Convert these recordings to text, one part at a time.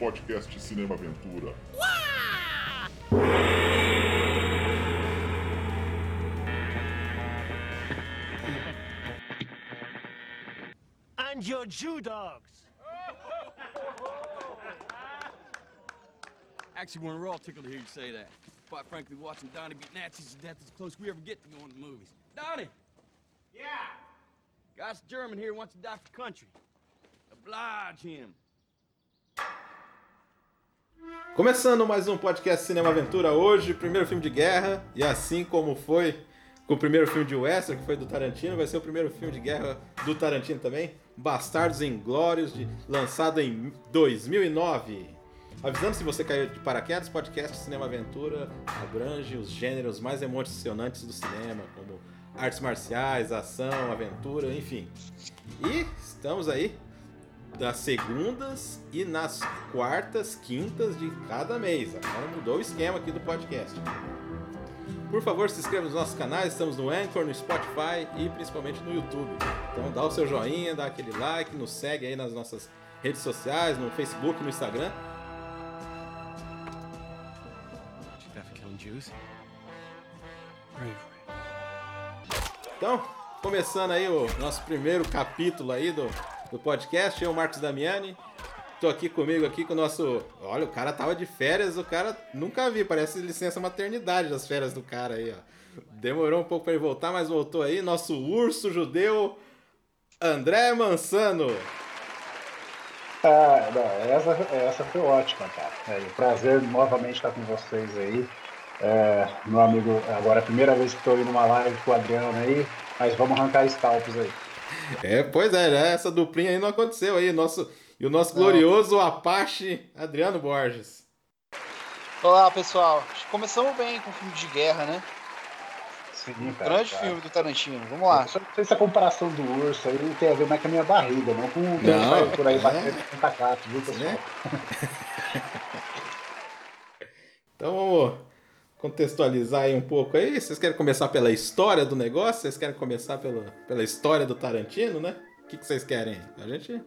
podcast Cinema Aventura. And your Jew dogs. Actually, we're all tickled to hear you say that. Quite frankly, watching Donnie beat Nazis to death is the closest we ever get to going to the movies. Donnie! Yeah. Guy's German here wants to die for country. Oblige him. Começando mais um podcast Cinema Aventura hoje, primeiro filme de guerra, e assim como foi com o primeiro filme de Western, que foi do Tarantino, vai ser o primeiro filme de guerra do Tarantino também, Bastardos Inglórios, de, lançado em 2009. Avisando se você caiu de paraquedas, podcast Cinema Aventura abrange os gêneros mais emocionantes do cinema, como artes marciais, ação, aventura, enfim. E estamos aí das segundas e nas quartas, quintas de cada mês. Agora mudou o esquema aqui do podcast. Por favor, se inscreva nos nossos canais, estamos no Anchor, no Spotify e principalmente no YouTube. Então dá o seu joinha, dá aquele like, nos segue aí nas nossas redes sociais, no Facebook, no Instagram. Então, começando aí o nosso primeiro capítulo aí do, do podcast, eu, Marcos Damiani. Tô aqui comigo aqui com o nosso. Olha, o cara tava de férias, o cara nunca vi, parece licença maternidade das férias do cara aí, ó. Demorou um pouco para ele voltar, mas voltou aí. Nosso urso judeu, André Mansano. Ah, não, essa, essa foi ótima, cara. É, prazer novamente estar com vocês aí. É, meu amigo, agora é a primeira vez que estou indo numa live com o Adriano aí, mas vamos arrancar scalpos aí. É, pois é, né? essa duplinha aí não aconteceu aí. Nosso, e o nosso glorioso Apache Adriano Borges. Olá, pessoal. Começamos bem com o filme de guerra, né? Sim, cara, Grande cara. filme do Tarantino. Vamos lá. Só não sei se a comparação do urso aí tem a ver mais com a minha barriga, não com o que Não, sai por aí é. batendo com tacato, viu, pessoal? Né? Então vamos contextualizar aí um pouco aí. Vocês querem começar pela história do negócio? Vocês querem começar pela, pela história do Tarantino, né? O que, que vocês querem? A gente.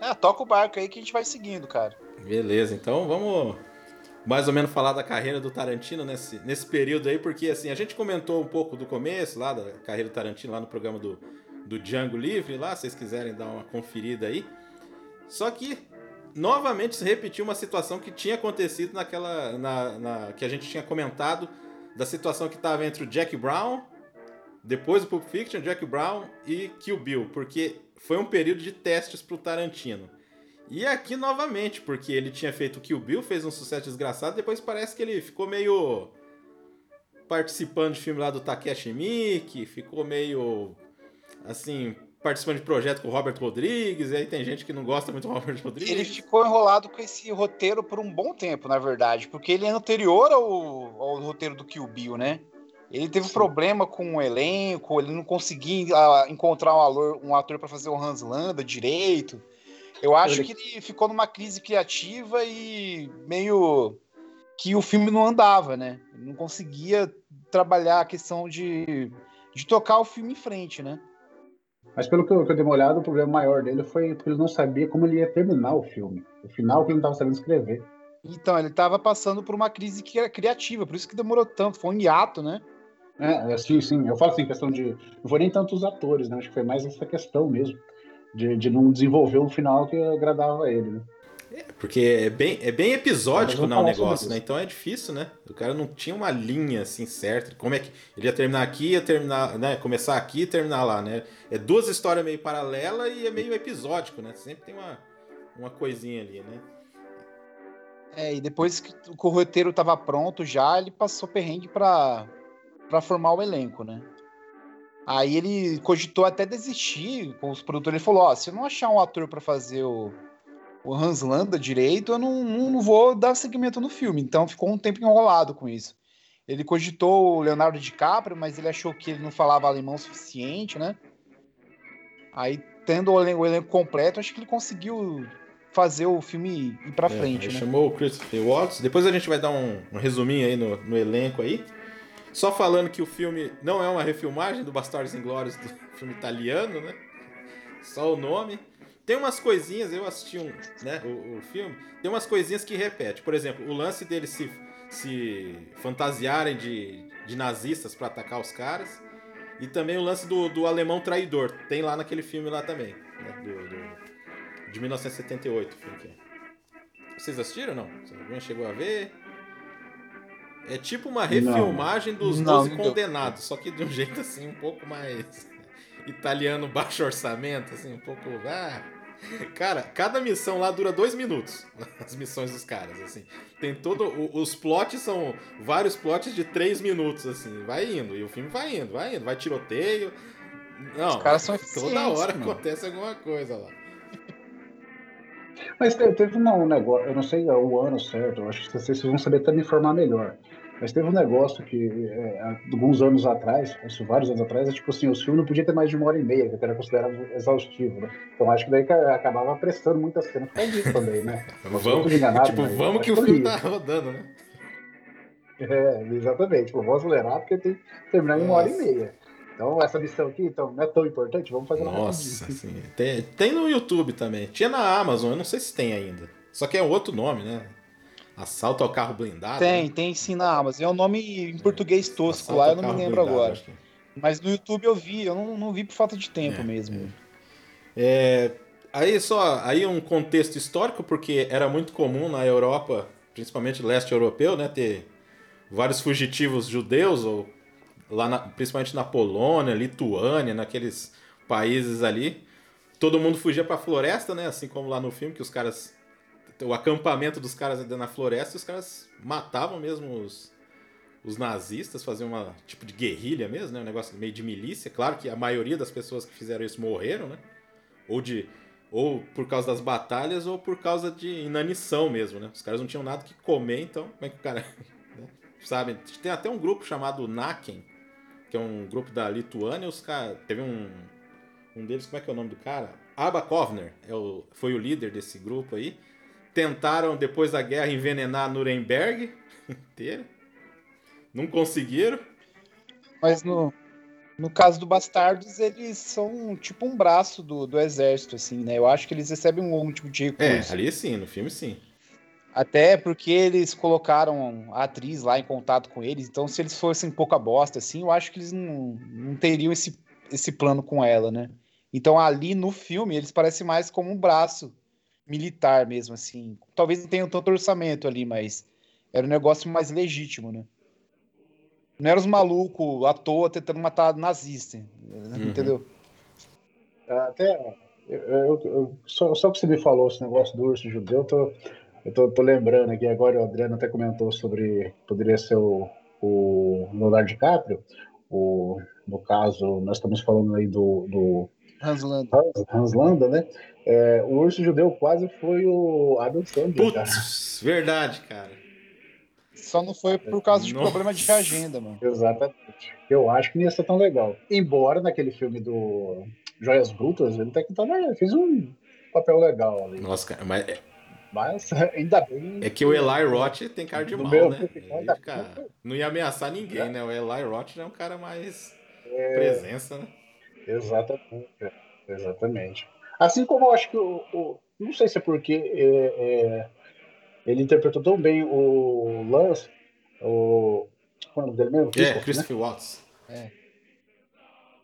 É, toca o barco aí que a gente vai seguindo, cara. Beleza, então vamos mais ou menos falar da carreira do Tarantino nesse, nesse período aí, porque assim, a gente comentou um pouco do começo lá da carreira do Tarantino lá no programa do, do Django Livre, lá, se vocês quiserem dar uma conferida aí. Só que novamente se repetiu uma situação que tinha acontecido naquela. Na, na- que a gente tinha comentado, da situação que estava entre o Jack Brown, depois do Pulp Fiction, Jack Brown e Kill Bill, porque foi um período de testes pro Tarantino. E aqui novamente, porque ele tinha feito Kill Bill, fez um sucesso desgraçado, depois parece que ele ficou meio participando de filme lá do Takeshi Miike, ficou meio assim, participando de projeto com o Robert Rodrigues, e aí tem gente que não gosta muito do Robert Rodrigues. Ele ficou enrolado com esse roteiro por um bom tempo, na verdade, porque ele é anterior ao, ao roteiro do Kill Bill, né? Ele teve problema com o elenco, ele não conseguia ah, encontrar um ator, um ator para fazer o Hans Landa direito. Eu acho Ele- que ele ficou numa crise criativa e meio que o filme não andava, né? Ele não conseguia trabalhar a questão de, de tocar o filme em frente, né? Mas pelo que eu, que eu dei uma olhada, o problema maior dele foi porque ele não sabia como ele ia terminar o filme. O final que ele não estava sabendo escrever. Então, ele estava passando por uma crise cri- criativa, por isso que demorou tanto, foi um hiato, né? É, é, sim, sim. Eu falo assim, questão de. Não foi nem tanto os atores, né? Acho que foi mais essa questão mesmo. De, de não desenvolver um final que agradava a ele, né? Porque é bem, é bem episódico Mas né, o negócio, né? Então é difícil, né? O cara não tinha uma linha assim certa. Como é que ele ia terminar aqui, ia terminar, né? Começar aqui e terminar lá, né? É duas histórias meio paralelas e é meio episódico, né? Sempre tem uma, uma coisinha ali, né? É, e depois que o roteiro estava pronto já, ele passou perrengue para para formar o elenco, né? Aí ele cogitou até desistir com os produtores. Ele falou: Ó, se eu não achar um ator para fazer o, o Hans Landa direito, eu não, não, vou dar seguimento no filme. Então ficou um tempo enrolado com isso. Ele cogitou o Leonardo DiCaprio, mas ele achou que ele não falava alemão o suficiente, né? Aí, tendo o elenco, completo, acho que ele conseguiu fazer o filme ir pra É, frente, né? chamou o Christopher Waltz. Depois a gente vai dar um, um resuminho aí no, no elenco aí. Só falando que o filme não é uma refilmagem do Bastardos Inglórios do filme italiano, né? Só o nome. Tem umas coisinhas, eu assisti um, né, o, o filme, tem umas coisinhas que repete. Por exemplo, o lance deles se, se fantasiarem de, de nazistas pra atacar os caras. E também o lance do, do alemão traidor. Tem lá naquele filme lá também. Né, do, do- de 1978, o filme que é. Vocês assistiram ou não? Alguém chegou a ver? É tipo uma refilmagem dos Não, 12 não deu. condenados, só que de um jeito assim um pouco mais italiano baixo orçamento, assim, um pouco. Ah. Cara, cada missão lá dura dois minutos. As missões dos caras, assim. Tem todo. o- Os plots são vários plots de três minutos, assim. Vai indo. E o filme vai indo, vai indo. Vai tiroteio. Não, Os caras são toda hora mano. acontece alguma coisa lá. Mas te- teve um um negócio, eu não sei o ano certo, eu acho que vocês vão saber até me informar melhor. Mas teve um negócio que, é, alguns anos atrás, isso, vários anos atrás, é tipo assim, os filmes não podiam ter mais de uma hora e meia, que era considerado exaustivo, né? Então acho que daí ca- acabava apressando muitas cenas por causa também, né? Vamos, enganado, tipo, mas vamos que acho o que filme tá rodando, né? É, exatamente. Tipo, vou acelerar porque tem que terminar em uma hora e Nossa. meia. Então, essa missão aqui então, não é tão importante, vamos fazer Nossa, rapidinho. assim. Tem, tem no YouTube também. Tinha na Amazon, eu não sei se tem ainda. Só que é outro nome, né? Assalto ao carro blindado. Tem, né? tem sim na Amazon. É um nome em português tosco Assalto lá, eu não me lembro blindado, agora. que- Mas no YouTube eu vi, eu não, não vi por falta de tempo É, mesmo. É, aí só aí um contexto histórico porque era muito comum na Europa, principalmente leste europeu, né, ter vários fugitivos judeus ou lá na- principalmente na Polônia, Lituânia, naqueles países ali. Todo mundo fugia pra floresta, né, assim como lá no filme que os caras o acampamento dos caras na floresta, os caras matavam mesmo os os nazistas faziam uma tipo de guerrilha mesmo, né? Um negócio meio de milícia. Claro que a maioria das pessoas que fizeram isso morreram, né? Ou de ou por causa das batalhas ou por causa de inanição mesmo, né? Os caras não tinham nada que comer, então como é que o cara, né? sabe? Tem até um grupo chamado Naken, que é um grupo da Lituânia, os caras teve um um deles, como é que é o nome do cara? Abba Kovner, é o, foi o líder desse grupo aí. Tentaram depois da guerra envenenar Nuremberg inteira. Não conseguiram. Mas no, no caso do Bastardos, eles são tipo um braço do, do exército, assim, né? Eu acho que eles recebem um algum tipo de É, recurso. ali sim, no filme sim. Até porque eles colocaram a atriz lá em contato com eles, então se eles fossem pouca bosta, assim, eu acho que eles não, não teriam esse, esse plano com ela, né? Então ali no filme eles parecem mais como um braço militar mesmo, assim. Talvez não tenham tanto orçamento ali, mas era um negócio mais legítimo, né? Não eram os malucos à toa tentando matar nazista, entendeu? Até, eu, eu- eu- só, só que você me falou esse negócio do urso judeu, eu tô, eu tô, tô lembrando aqui, agora o Adriano até comentou sobre, poderia ser o, o Leonardo DiCaprio, o, no caso, nós estamos falando aí do, do Hans Landa. Hans, Hans Landa, né? É, o urso judeu quase foi o Adam Sandler, cara. Putz, verdade, cara. Só não foi por causa de Nossa. problema de agenda, mano. Exatamente. Eu acho que não ia ser tão legal. Embora naquele filme do Joias Brutas, ele até que tava, fez um papel legal ali. Nossa, cara, mas é, Mas ainda bem. é que o Eli Roth tem cara de mal, meu, né? fica- não ia ameaçar ninguém, né? O Eli Roth já é um cara mais É. presença, né? Exatamente. é, Exatamente. Assim como eu acho que o. o- não sei se é porque é, é, ele interpretou tão bem o Lance, o. Qual é o nome dele mesmo? É, Christopher, né? Christopher Watts.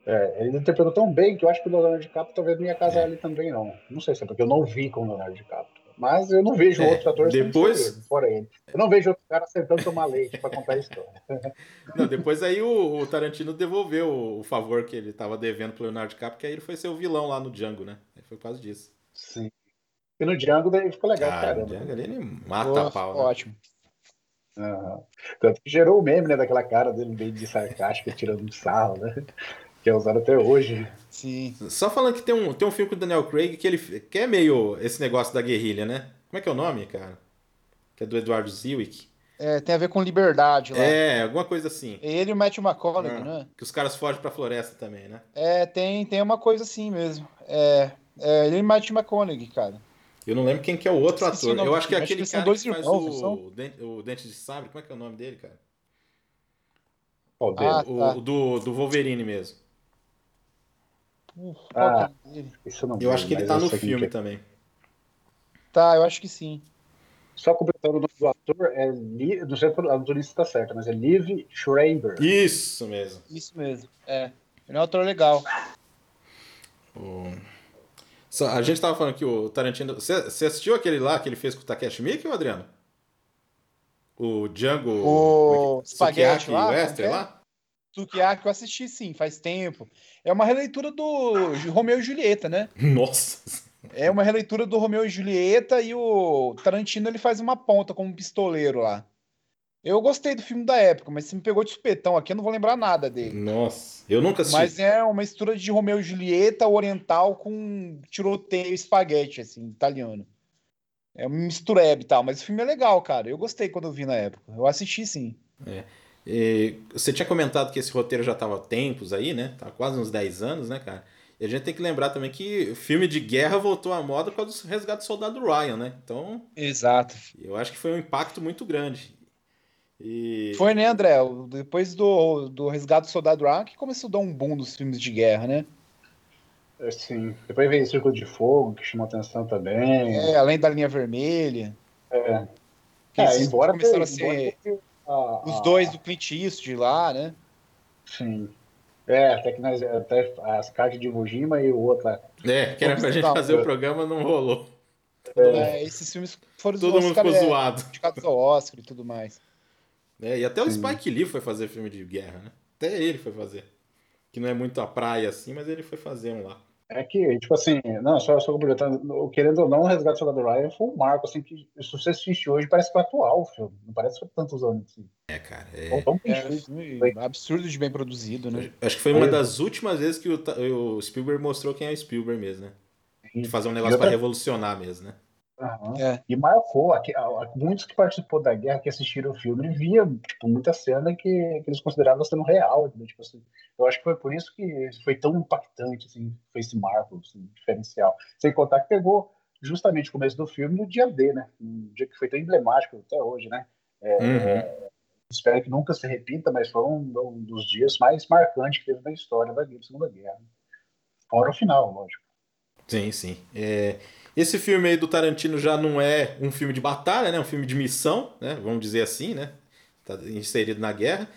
É, ele interpretou tão bem que eu acho que o Leonardo DiCaprio talvez não ia casar É. ali também, não. Não sei se é porque eu não vi com o Leonardo DiCaprio. Mas eu não vejo É, outro ator depois- ele, fora ele. Eu não vejo outro cara sentando tomar leite pra contar a história. Não, depois aí o, o Tarantino devolveu o, o favor que ele tava devendo pro Leonardo DiCaprio, que aí ele foi ser o vilão lá no Django, né? Foi por causa disso. Sim. E no Django daí ficou legal, Ah, no. Django ele mata Boa, a pau, né? ótimo. Aham. Tanto que gerou o meme, né, daquela cara dele meio de sarcástica, tirando um sarro, né? Que é usado até hoje. Sim. Só falando que tem um, tem um filme com o Daniel Craig que ele que é meio esse negócio da guerrilha, né? Como é que é o nome, cara? Que é do Eduardo Ziwick. É, tem a ver com liberdade lá. É, alguma coisa assim. Ele e o Matthew McConaughey, Ah, né? Que os caras fogem pra floresta também, né? É, tem, tem uma coisa assim mesmo. É, é ele e o Matthew McConaughey, cara. Eu não lembro quem que é o outro Esqueci o ator. nome Eu acho que é aquele que cara dois que faz irmãos, o, são? dente, o Dente de Sabre. Como é que é o nome dele, cara? Qual dele? Ah, O, tá. do, do Wolverine mesmo. Ah. o? Isso eu não Eu acho que ele tá no filme que é. também. Tá, eu acho que sim. Só completando o nome do ator, é Li... não sei se a autorista tá certa, mas é Liv Schreiber. Isso mesmo. Isso mesmo. É. Ele é um ator legal. O- Só- A gente tava falando que o Tarantino. Você assistiu aquele lá que ele fez com o Takeshi Miike, Adriano? O Django. O Spaghetti Sukiyaki lá, Western é? lá? Sukiyaki eu assisti sim, faz tempo. É uma releitura do Romeu e Julieta, né? Nossa. É uma releitura do Romeu e Julieta e o Tarantino ele faz uma ponta como um pistoleiro lá. Eu gostei do filme da época, mas se me pegou de supetão aqui, eu não vou lembrar nada dele. Nossa. Eu nunca assisti. Mas é uma mistura de Romeu e Julieta oriental com tiroteio e espaguete, assim, italiano. É um mistureb e tal, mas o filme é legal, cara. Eu gostei quando eu vi na época. Eu assisti sim. E você tinha comentado que esse roteiro já estava há tempos aí, né? Tá quase uns 10 anos, né, cara? E a gente tem que lembrar também que filme de guerra voltou à moda por causa do resgate do soldado Ryan, né? Então, Exato. eu acho que foi um impacto muito grande. E Foi, né, André? O- Depois do, do Resgate do Soldado Ryan que começou a dar um boom nos filmes de guerra, né? Assim, depois veio Círculo de Fogo, que chamou atenção também. É, além da linha vermelha. É. Que É, embora começaram a ser embora tenha a- os a- dois do Clint Eastwood lá, né? Sim. É, até que nós, até as cartas de Iwo Jima e o outro lá. é, que era pra gente Não, fazer o programa, não rolou. É, esses filmes foram Todo mundo ficou é, zoado. indicados ao Oscar e tudo mais. É, e até o Sim. Spike Lee foi fazer filme de guerra, né? Até ele foi fazer. Que não é muito a praia assim, mas ele foi fazer um lá. É que, tipo assim, não, só, só completando, querendo ou não, o Resgate do Soldado Ryan foi um marco, assim, que se você assiste hoje, parece que é atual o filme. Não parece que foi tantos anos, assim. É, cara. é- Tão, É, filme absurdo de bem produzido, né? Acho que foi uma Foi. das últimas vezes que o, o Spielberg mostrou quem é o Spielberg mesmo, né? De fazer um negócio outra- pra revolucionar mesmo, né? Aham. É. E marcou, aqui, muitos que participou da guerra, que assistiram o filme, via, tipo, muita cena que, que eles consideravam sendo real, entendeu? Tipo assim, eu acho que foi por isso que foi tão impactante, assim, foi esse marco, assim, diferencial. Sem contar que pegou justamente o começo do filme no dia D, né? Um dia que foi tão emblemático até hoje, né? Uhum. Espero que nunca se repita, mas foi um, um dos dias mais marcantes que teve na história da Segunda Guerra. Fora o final, lógico. Sim, sim. É, esse filme aí do Tarantino já não é um filme de batalha, né? Um filme de missão, né? Vamos dizer assim, né? Tá inserido na guerra.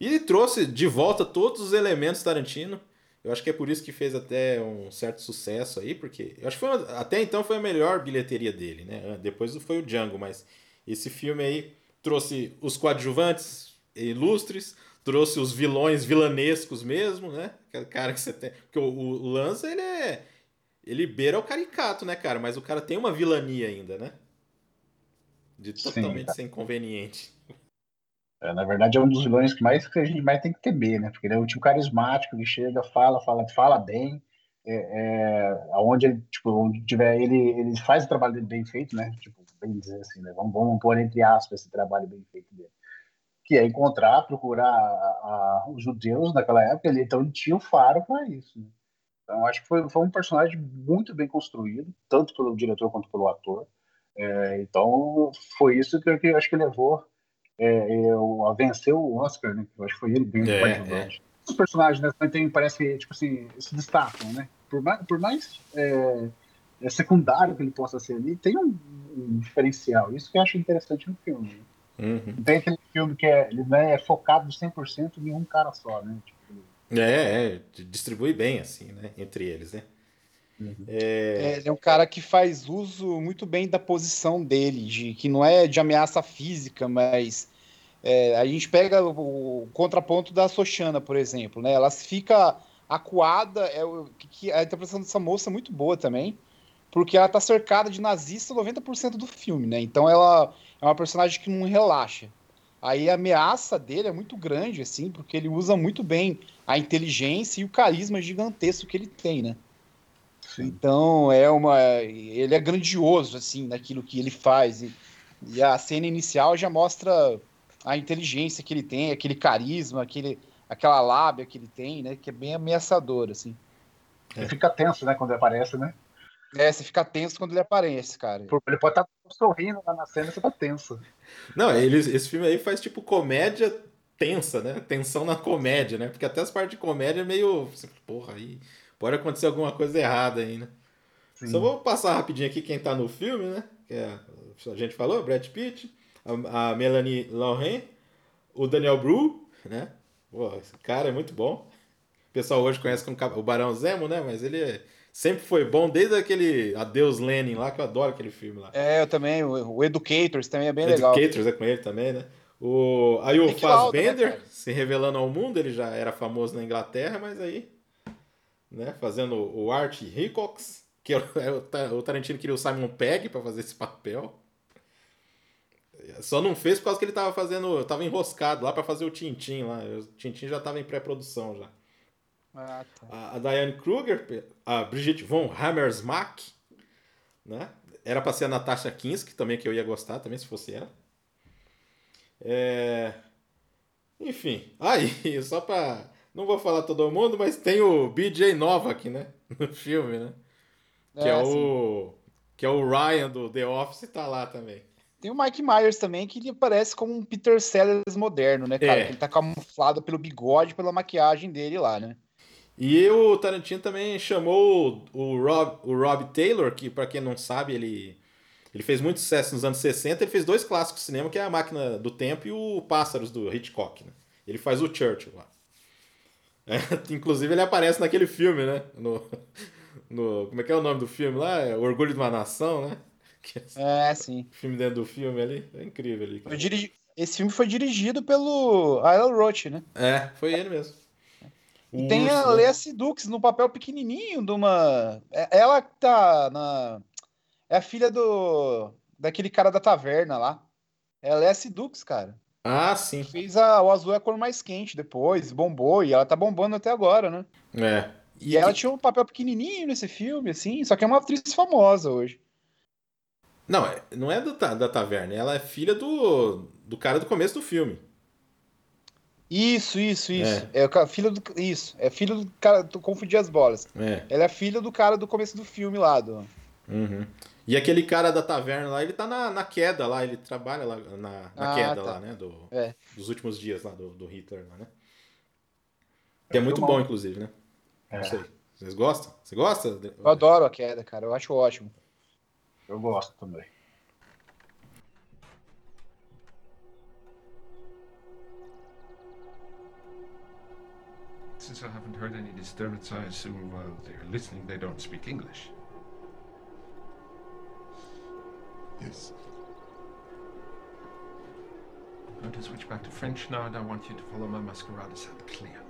E ele trouxe de volta todos os elementos Tarantino. Eu acho que é por isso que fez até um certo sucesso aí, porque eu acho que até então foi a melhor bilheteria dele, né? Depois foi o Django, mas esse filme aí trouxe os coadjuvantes ilustres, trouxe os vilões vilanescos mesmo, né? Aquele cara que você tem. Porque o, o Lanza, ele é. Ele beira o caricato, né, cara? Mas o cara tem uma vilania ainda, né? De totalmente cara. ser inconveniente. É, na verdade, é um dos vilões que, mais, que a gente mais tem que temer, né? Porque ele é um tipo carismático, ele chega, fala, fala, fala bem. É, é, aonde ele, tipo, onde tiver ele, ele faz o trabalho dele bem feito, né? Tipo, bem dizer assim, né? Vamos, vamos pôr entre aspas esse trabalho bem feito dele. Que é encontrar, procurar a- a- os judeus naquela época, ele, então ele tinha o faro para isso. Né? Então, acho que foi, foi um personagem muito bem construído, tanto pelo diretor quanto pelo ator. É, então, foi isso que, que acho que levou é, eu, a vencer o Oscar, né? Eu acho que foi ele bem É, coadjuvante. Os personagens né, também tem, parece que tipo assim, se destacam, né? Por mais, por mais é, é, secundário que ele possa ser ali, tem um, um diferencial. Isso que eu acho interessante no filme. né? Uhum. Não tem aquele filme que é, ele não é focado 100% em um cara só, né? Tipo, É, é, distribui bem, assim, né? Entre eles, né? É, ele é um cara que faz uso muito bem da posição dele, de que não é de ameaça física, mas é, a gente pega o, o contraponto da Sochana, por exemplo, né? Ela fica acuada, é o que- que a interpretação dessa moça é muito boa também, porque ela tá cercada de nazista 90% do filme, né? Então ela é uma personagem que não relaxa. Aí a ameaça dele é muito grande, assim, porque ele usa muito bem a inteligência e o carisma gigantesco que ele tem, né? sim. Então é uma. Ele é grandioso, assim, naquilo que ele faz. E, e a cena inicial já mostra a inteligência que ele tem, aquele carisma, aquele, aquela lábia que ele tem, né? Que é bem ameaçador, assim. Você fica tenso, né, quando ele aparece, né? É, você fica tenso quando ele aparece, cara. Ele pode estar sorrindo lá na cena você tá tenso. Não, eles, esse filme aí faz tipo comédia tensa, né? Tensão na comédia, né? Porque até as partes de comédia é meio. você, Porra, aí. pode acontecer alguma coisa errada aí, né? Sim. Só vou passar rapidinho aqui quem tá no filme, né? Que é, a gente falou, Brad Pitt, a, a Melanie Laurent, o Daniel Bru, né? Pô, esse cara é muito bom. O pessoal hoje conhece como o Barão Zemo, né? Mas ele é- sempre foi bom, desde aquele Adeus Lenin lá, que eu adoro aquele filme lá. É, eu também. O, Educators também é bem legal. Educators é com ele também, né? O, aí o né, Fassbender, cara? se revelando ao mundo, ele já era famoso na Inglaterra, mas aí, né, fazendo o Art Hickox, que é o, é o Ta- o Tarantino queria o Simon Pegg pra fazer esse papel. Só não fez por causa que ele tava fazendo, tava enroscado lá pra fazer o Tintin lá. O Tintin já tava em pré-produção já. Ah, tá. A, a Diane Kruger, a Brigitte von Hammersmack, né? Era pra ser a Natasha Kinski, também que eu ia gostar, também se fosse ela. É... Enfim, aí, só pra. Não vou falar todo mundo, mas tem o BJ Novak, né? No filme, né? Que é, É, sim. o. Que é o Ryan do The Office, tá lá também. Tem o Mike Myers também, que ele aparece como um Peter Sellers moderno, né, cara? É. Que ele tá camuflado pelo bigode, pela maquiagem dele lá, né? E o Tarantino também chamou o, Rob, o Rob Taylor, que pra quem não sabe, ele, ele fez muito sucesso nos anos 60. Ele fez dois clássicos de cinema, que é A Máquina do Tempo e o Pássaros, do Hitchcock. Né? Ele faz o Churchill lá. É, inclusive ele aparece naquele filme, né? No, no, como é que é o nome do filme lá? É O Orgulho de uma Nação, né? É É, sim. filme dentro do filme ali. É incrível ali. Dirigi- Esse filme foi dirigido pelo Alan Roach, né? É, foi ele mesmo. E O tem a? Lea Sedux no papel pequenininho de uma. é- Ela tá na. É a filha do. Daquele cara da taverna lá. É a Lea Sedux, cara. Ah, sim. Fez a... o azul é a cor mais quente depois, bombou, e ela tá bombando até agora, né? É. E ela tinha um papel pequenininho nesse filme, assim, só que é uma atriz famosa hoje. Não, é- não é do ta- da taverna, ela é filha do, do cara do começo do filme. Isso, isso, isso. É, o ca- filho do. Isso. É filho do cara. Tu confundi as bolas. É. Ela é filha do cara do começo do filme lá. Do... Uhum. E aquele cara da taverna lá, ele tá na, na queda lá, ele trabalha lá na, na Ah, queda tá. lá, né? Do, É. Dos últimos dias lá do, do Hitler lá, né? Que é muito bom, inclusive, né? É, Não sei. Vocês gostam? Você gosta? Eu adoro a queda, cara. Eu acho ótimo. eu gosto também. Since I haven't heard any disturbance, I assume while they're listening they don't speak English. Yes. I'm going to switch back to French now, and I want you to follow my masquerade Saint Clear.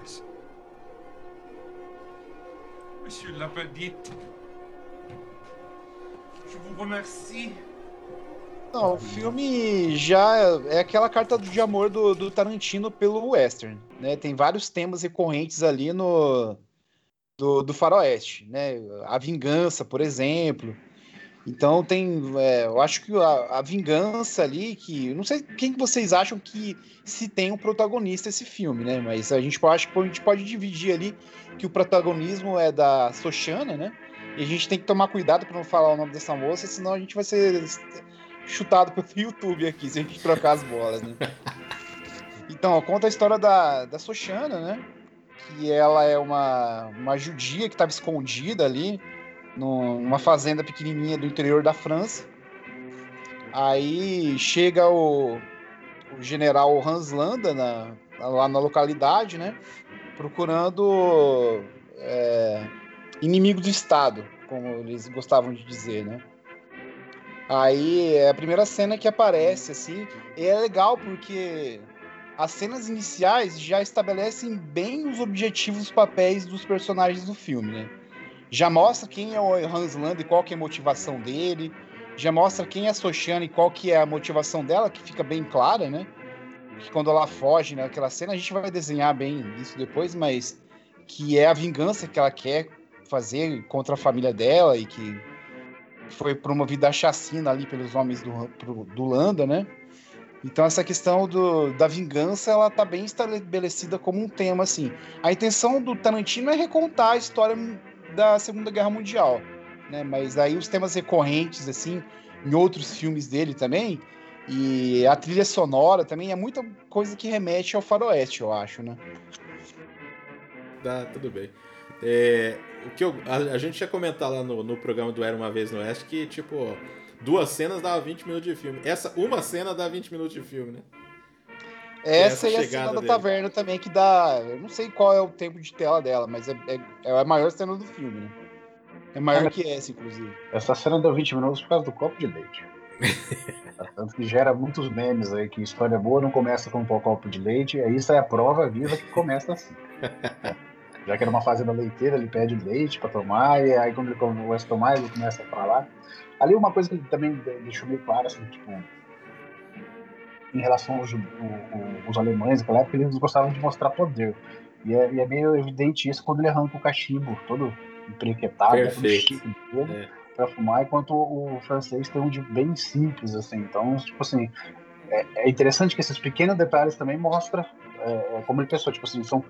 Yes. Monsieur Lapedite, je vous remercie. Não, o filme já é aquela carta de amor do, do Tarantino pelo western, né? Tem vários temas recorrentes ali no do, do faroeste, né? A vingança, por exemplo. Então tem, é, eu acho que a, a vingança ali, que não sei quem que vocês acham que se tem um protagonista esse filme, né? Mas a gente acho que a gente pode dividir ali que o protagonismo é da Sochana, né? E a gente tem que tomar cuidado para não falar o nome dessa moça, senão a gente vai ser chutado pelo YouTube aqui, se a gente trocar as bolas, né? Então, ó, conta a história da, da Sochana, né? Que ela é uma, uma judia que estava escondida ali num- numa fazenda pequenininha do interior da França. Aí chega o, o general Hans Landa na- lá na localidade, né? Procurando é, inimigo do Estado, como eles gostavam de dizer, né? Aí é a primeira cena que aparece, assim, e é legal porque as cenas iniciais já estabelecem bem os objetivos, os papéis dos personagens do filme, né? Já mostra quem é o Hans Landa e qual que é a motivação dele, já mostra quem é a Sochana e qual que é a motivação dela, que fica bem clara, né? Que quando ela foge naquela cena, a gente vai desenhar bem isso depois, mas que é a vingança que ela quer fazer contra a família dela e que foi promovida a chacina ali pelos homens do, do Landa, né? Então essa questão do, da vingança, ela tá bem estabelecida como um tema, assim. A intenção do Tarantino é recontar a história da Segunda Guerra Mundial, né? Mas aí os temas recorrentes, assim, em outros filmes dele também, e a trilha sonora também é muita coisa que remete ao faroeste, eu acho, né? tá, tudo bem. É, o que eu, a, a gente ia comentar lá no, no programa do Era Uma Vez no Oeste que, tipo, duas cenas dava 20 minutos de filme. Essa, uma cena dá 20 minutos de filme, né? Essa essa e a cena da dele. taverna também, que dá. Eu não sei qual é o tempo de tela dela, mas é, é, é a maior cena do filme, né? É maior Cara, que essa, inclusive. Essa cena deu 20 minutos por causa do copo de leite. Tanto que gera muitos memes aí, que história boa não começa com um copo de leite, aí isso é a prova viva que começa assim. Já que era uma fazenda leiteira, ele pede leite pra tomar, e aí quando ele começa a tomar, ele começa a falar. Ali uma coisa que ele também de- deixou meio claro, assim, tipo, em relação aos, alemães naquela época, eles gostavam de mostrar poder. E é, e é meio evidente isso quando ele arranca o cachimbo, todo emprequetado, todo chique dele, É. pra fumar, enquanto o francês tem um de bem simples, assim. Então, tipo assim, é, é interessante que esses pequenos detalhes também mostram é, é, como ele pensou, tipo assim, são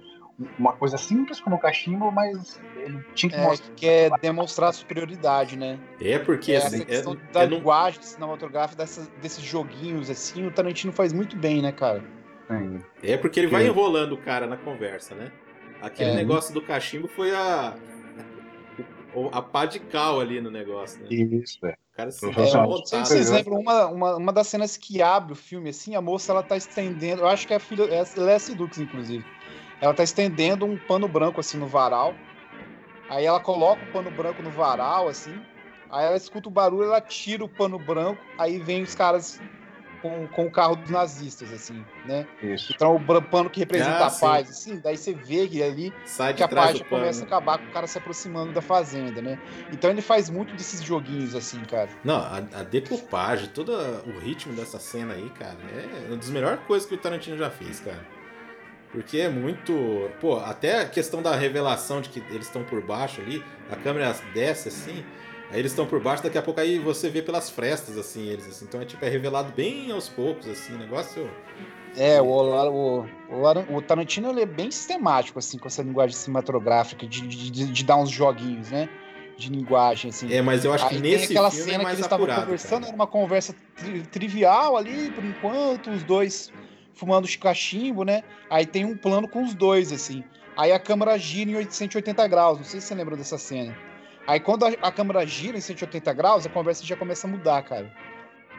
uma coisa simples como o cachimbo, mas ele tinha que É, mostrar. que quer demonstrar a superioridade, né? É porque, É, assim, essa questão é, da é linguagem cinematográfica, dessas, desses joguinhos, assim, o Tarantino faz muito bem, né, cara? Assim, É porque ele vai enrolando o cara na conversa, né? Aquele É. negócio do cachimbo foi a. A pá de cal ali no negócio, né? Isso, é. O cara se É, não Não vocês eu- lembram uma, uma, uma das cenas que abre o filme, assim, a moça ela tá estendendo. Eu acho que é a filha. É a Leslie Dux, inclusive. Ela tá estendendo um pano branco assim no varal. Aí ela coloca o pano branco no varal, assim. Aí ela escuta o barulho, ela tira o pano branco. Aí vem os caras com, com o carro dos nazistas, assim, né? Isso. Então o pano que representa Ah, a sim. paz, assim. Daí você vê que ali Sai que a pano. começa a acabar com o cara se aproximando da fazenda, né? Então ele faz muito desses joguinhos, assim, cara. Não, a, a decupagem, todo o ritmo dessa cena aí, cara, é uma das melhores coisas que o Tarantino já fez, cara. Porque é muito. Pô, até a questão da revelação de que eles estão por baixo ali, a câmera desce assim, aí eles estão por baixo, daqui a pouco aí você vê pelas frestas, assim, eles, assim. Então é tipo, é revelado bem aos poucos, assim, o negócio. É, o, o, o, o Tarantino ele é bem sistemático, assim, com essa linguagem cinematográfica, de, de, de- dar uns joguinhos, né? De linguagem, assim. É, mas eu acho que Aí nesse aquela filme é cena que mais eles estavam conversando, cara. era uma conversa tri- trivial ali, por enquanto, os dois fumando cachimbo, né? Aí tem um plano com os dois, assim. Aí a câmera gira em 180 graus, não sei se você lembra dessa cena. Aí quando a, a câmera gira em 180 graus, a conversa já começa a mudar, cara.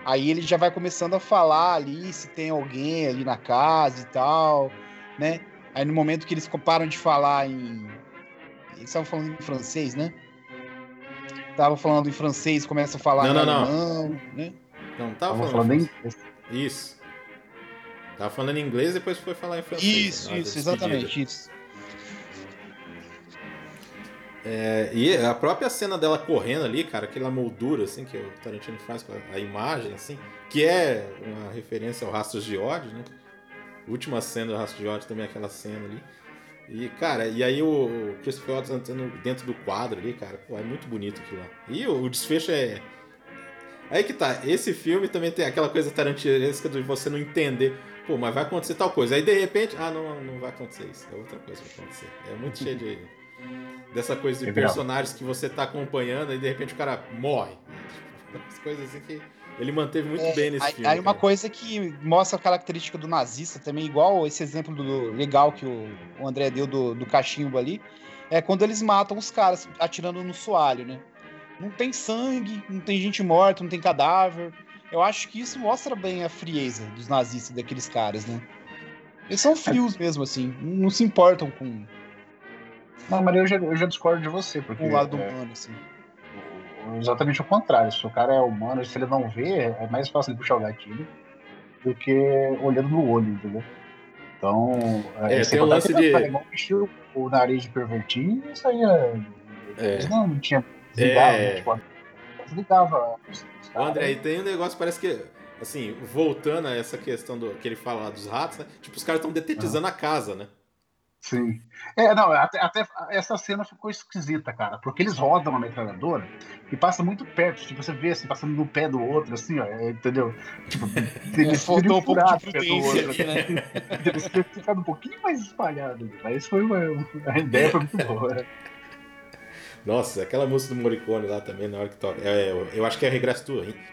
Aí ele já vai começando a falar ali se tem alguém ali na casa e tal, né? Aí no momento que eles param de falar em. Eles estavam falando em francês, né? Tava falando em francês, começa a falar Não, em não, não. alemão, né? Não, tava Tava falando. falando em Isso. Tava falando em inglês depois foi falar em francês. Isso, né, isso, despedida. exatamente, isso. É, e a própria cena dela correndo ali, cara, aquela moldura assim que o Tarantino faz com a, a imagem, assim, que é uma referência ao Rastros de ódio, né? Última cena do Rastros de ódio também é aquela cena ali. E, cara, e aí o, Christopher Waltz entrando dentro do quadro ali, cara, pô, é muito bonito aquilo lá. E o, o desfecho é. Aí que tá, esse filme também tem aquela coisa tarantinesca de você não entender, pô, mas vai acontecer tal coisa. Aí de repente, ah, não, não vai acontecer isso. É outra coisa que vai acontecer. É muito cheio de. Dessa coisa de Legal. personagens que você tá acompanhando e de repente o cara morre. As coisas assim que ele manteve muito É, bem nesse aí, filme. aí uma cara. coisa que mostra a característica do nazista também, igual esse exemplo do legal que o, o André deu do, do cachimbo ali, é quando eles matam os caras atirando no soalho, né? Não tem sangue, não tem gente morta, não tem cadáver. Eu acho que isso mostra bem a frieza dos nazistas, daqueles caras, né? Eles são frios mesmo, assim, não se importam com, Não, mas eu já, eu já discordo de você, porque com o lado é, humano, assim. exatamente o contrário. Se o cara é humano, se ele não vê, é mais fácil ele puxar o gatilho do que olhando no olho, entendeu? Então, É, sem tem o lance de- o alemão encheu o nariz de pervertir e isso aí é. É. Eles não, não tinha. Desligava, É. né? Tipo, desligava. Ô, caras. André, e tem um negócio, parece que, assim, voltando a essa questão do que ele fala lá dos ratos, né? Tipo, os caras estão detetizando a casa, né? Sim. É, não, até, até essa cena ficou esquisita, cara, porque eles rodam a metralhadora e passa muito perto, tipo, você vê assim, passando no pé do outro, assim, ó, é, entendeu? Tipo, eles faltou um pouco de prudência outro, aqui, né? Eles teriam ficado um pouquinho mais espalhado, mas foi uma, a ideia foi muito boa. Nossa, aquela música do Morricone lá também, na hora que toca. É, eu, eu acho que é Regresso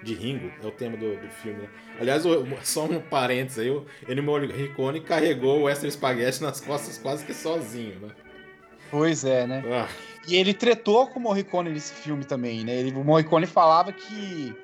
de Ringo, é o tema do, do filme, né? Aliás, só um parênteses aí, o Ennio Morricone carregou o Western Spaghetti nas costas quase que sozinho, né? Pois é, né? Ah, E ele tretou com o Morricone nesse filme também, né? Ele, o Morricone falava que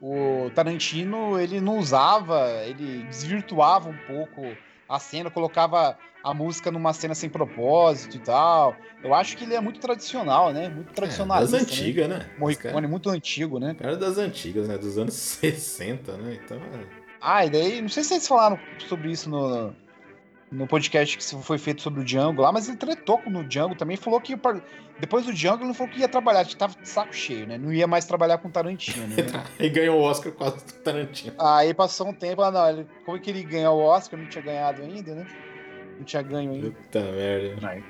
o Tarantino ele não usava, ele desvirtuava um pouco a cena, colocava a música numa cena sem propósito e tal. Eu acho que ele é muito tradicional, né? Muito é, tradicionalista. das né? antigas, né? Morricone é muito antigo, né? Cara das antigas, né? Dos anos 60, né? Então, é... Ah, e daí, não sei se vocês falaram sobre isso no, no podcast que foi feito sobre o Django lá, mas ele tretou no Django também, falou que depois do Django ele não falou que ia trabalhar, que tava de saco cheio, né? Não ia mais trabalhar com Tarantino, né? e ganhou o Oscar causa do Tarantino. Aí passou um tempo, ah, não, ele, como é que ele ganhou o Oscar? Não tinha ganhado ainda, né? Não tinha ganho ainda. Puta merda. Aí.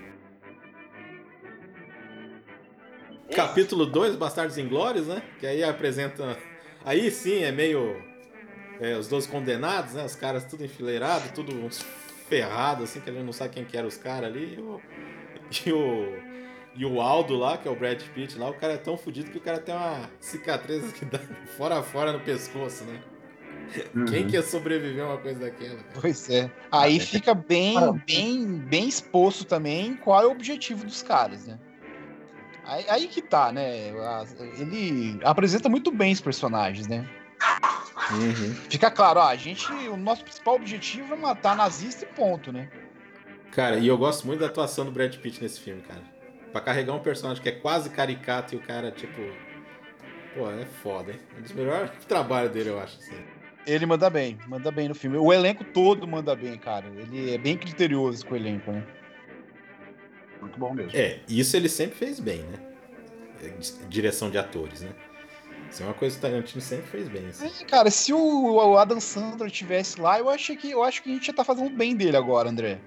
Capítulo 2, Bastardos Inglórios, né? Que aí apresenta. Aí sim é meio. é, os 12 condenados, né? Os caras tudo enfileirado, tudo uns ferrados, assim, que gente não sabe quem que eram os caras ali. E o, e o. e o Aldo lá, que é o Brad Pitt lá, o cara é tão fudido que o cara tem uma cicatriz que dá fora a fora no pescoço, né? Quem Uhum. que ia sobreviver a uma coisa daquela? cara? Pois é. Aí fica bem, bem, bem exposto também qual é o objetivo dos caras, né? Aí, aí que tá, né? Ele apresenta muito bem os personagens, né? Fica claro, ó, a gente, o nosso principal objetivo é matar nazista e ponto, né? Cara, e eu gosto muito da atuação do Brad Pitt nesse filme, cara. Pra carregar um personagem que é quase caricato e o cara, tipo. Pô, é foda, hein? Um dos melhores trabalhos dele, eu acho, assim. Ele manda bem, manda bem no filme. O elenco todo manda bem, cara. Ele é bem criterioso com o elenco, né? Muito bom mesmo. É, isso ele sempre fez bem, né? É, di- Direção de atores, né? Isso é uma coisa que o Tarantino sempre fez bem. Assim. É, cara, se o, o Adam Sandler tivesse lá, eu acho que eu acho que a gente ia estar fazendo bem dele agora, André.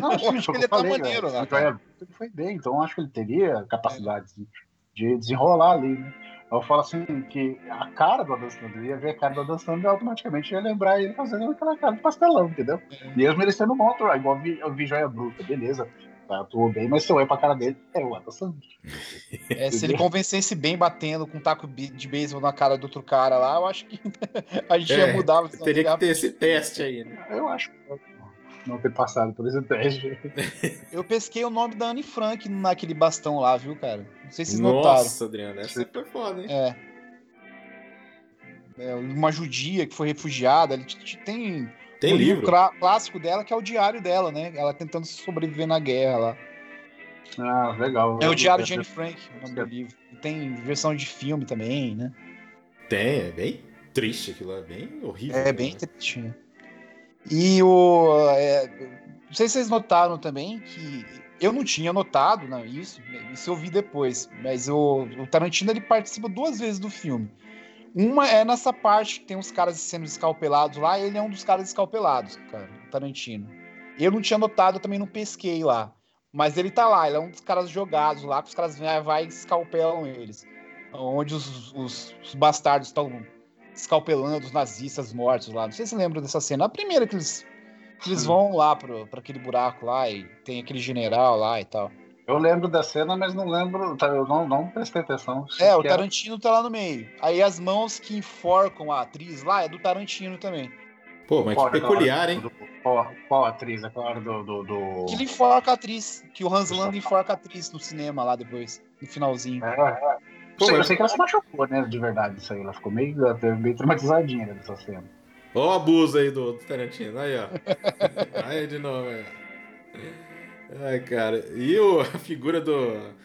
Não, Eu acho que ele tá maneiro lá, né? Ele foi bem, então acho que ele teria capacidade de, de desenrolar ali, né? Eu falo assim que a cara do Adam Sandler, ia ver a cara do Adam Sandler e automaticamente ia lembrar ele fazendo aquela cara de pastelão, entendeu? Mesmo ele sendo um igual eu vi, eu vi Joia Bruta, beleza, tá, atuou bem, mas se eu olho pra cara dele, é o Adam Sandler. É, se ele convencesse bem batendo com um taco de beisebol na cara do outro cara lá, eu acho que a gente É, ia mudar. Teria que ter esse teste aí, né? Eu acho não ter passado por esse teste. Eu pesquei o nome da Anne Frank naquele bastão lá, viu, cara? Não sei se vocês notaram. Nossa, Adriano, essa foi foda, hein? É. É, uma judia que foi refugiada. ele Tem, Tem um livro. clá- clássico dela que é o diário dela, né? Ela tentando sobreviver na guerra lá. Ah, legal. É o Diário de Anne Frank, o nome do livro. Tem versão de filme também, né? Tem, é bem triste aquilo lá, é bem horrível. É bem triste, né? E o. é, não sei se vocês notaram também que. Eu não tinha notado né, isso, isso eu vi depois, mas o, o Tarantino ele participa duas vezes do filme. Uma é nessa parte que tem os caras sendo escalpelados lá, ele é um dos caras escalpelados, cara, Tarantino. Eu não tinha notado, eu também não pesquei lá. Mas ele tá lá, ele é um dos caras jogados lá, que os caras vai, vai e escalpelam eles. Onde os, os- os bastardos estão escalpelando os nazistas mortos lá. Não sei se lembram dessa cena. A primeira que eles, que eles vão lá pro, pra aquele buraco lá e tem aquele general lá e tal. Eu lembro da cena, mas não lembro. tá, Eu não, não prestei atenção. É, o era- Tarantino tá lá no meio. Aí as mãos que enforcam a atriz lá é do Tarantino também. Pô, mas que peculiar, hein? do- Qual, qual atriz? É claro, do. do, do... Que ele enforca a atriz. Que o Hans Landa enforca a atriz no cinema lá depois, no finalzinho. É, é. Pô, Sei- eu mas- sei que ela se machucou, né? De verdade, isso aí. Ela ficou meio, até meio traumatizadinha né, nessa cena. Ó o abuso aí do, do Tarantino, aí, ó. aí de novo, aí, ó. Ai, cara. E o, a figura do...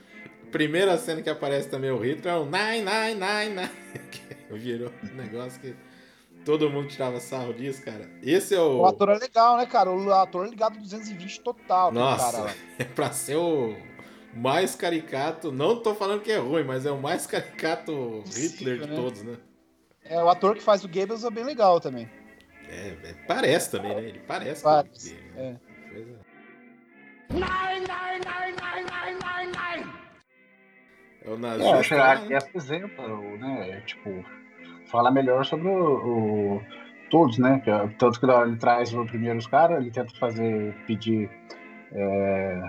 Primeira cena que aparece também o Hitler é o Nine, Nine, Nine, Nine. Que virou um negócio que todo mundo tirava sarro disso, cara. Esse é o... O ator é legal, né, cara? O ator é ligado 220 total, cara Nossa, lá. é pra ser o mais caricato. Não tô falando que é ruim, mas é o mais caricato Hitler de né? todos, né? É, o ator que faz o Goebbels é bem legal também. É, é, parece também, né? Ele parece. Parece, com o- é. Pois é. É o É, nazista. acho que lá, aqui né? apresenta, o, né? Tipo, fala melhor sobre o, o- todos, né? que é- Tanto que ele traz os primeiros caras, ele tenta fazer, pedir. é,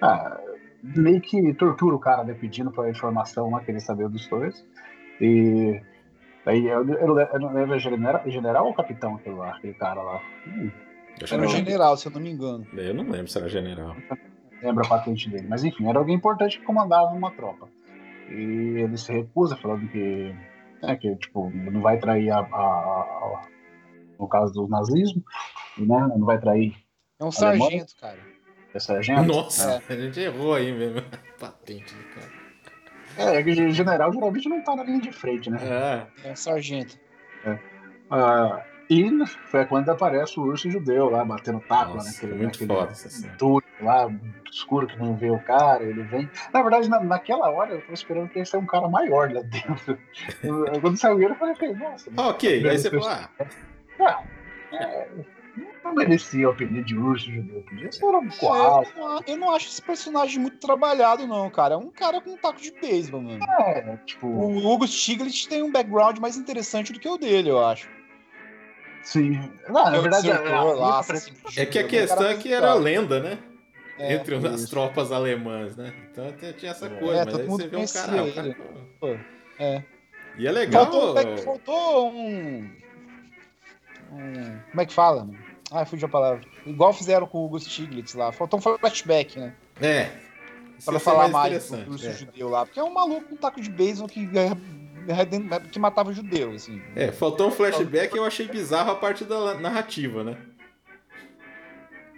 ah, meio que tortura o cara, né? Pedindo pra informação lá, querer saber dos dois. E. Aí eu, eu, eu não lembro, é general, general ou capitão aquele, lá, aquele cara lá? Hum, Acho Era o não. general, se eu não me engano. Eu não lembro se era general. lembro a patente dele. Mas enfim, era alguém importante que comandava uma tropa. E ele se recusa, falando que, né, que tipo, não vai trair a, a- a- no caso do nazismo, né, não vai trair É um sargento, cara. essa sargento. Nossa, a gente errou aí mesmo. Patente do cara. É, é que general geralmente não tá na linha de frente, né? É. É um sargento. Ah, e foi quando aparece o urso judeu lá, batendo tapa Nossa, naquele, muito naquele foda túnel lá, escuro que não vê o cara, ele vem. Na verdade, na, naquela hora eu tô esperando que ele seja um cara maior lá dentro. Eu- Quando saiu ele, eu falei, nossa, Ah, ok, aí você falou, ah, ah, é, não merecia o apelido de urso judeu, podia ser um não- Eu não acho esse personagem muito trabalhado, não, cara. É um cara com um taco de beisebol, mano. É, tipo, O Hugo Stiglitz tem um background mais interessante do que o dele, eu acho. Sim. Não, na É verdade, desertor a- lá, é que a um questão é que era mais lenda, né? É, Entre as isso. tropas alemãs, né? Então até tinha essa coisa, É, mas todo aí mundo você vê um cara. o cara pô. É. E é legal. Faltou, um back- faltou um... um- Como é que fala? mano? Ah, fugiu a palavra. Igual fizeram com o Hugo Stiglitz lá. Faltou um flashback, né? É. Isso Pra falar mais do interessante, urso é. judeu lá. Porque é um maluco com um taco de beisebol que, que matava judeu, assim. É, faltou um flashback e eu achei bizarro a parte da narrativa, né?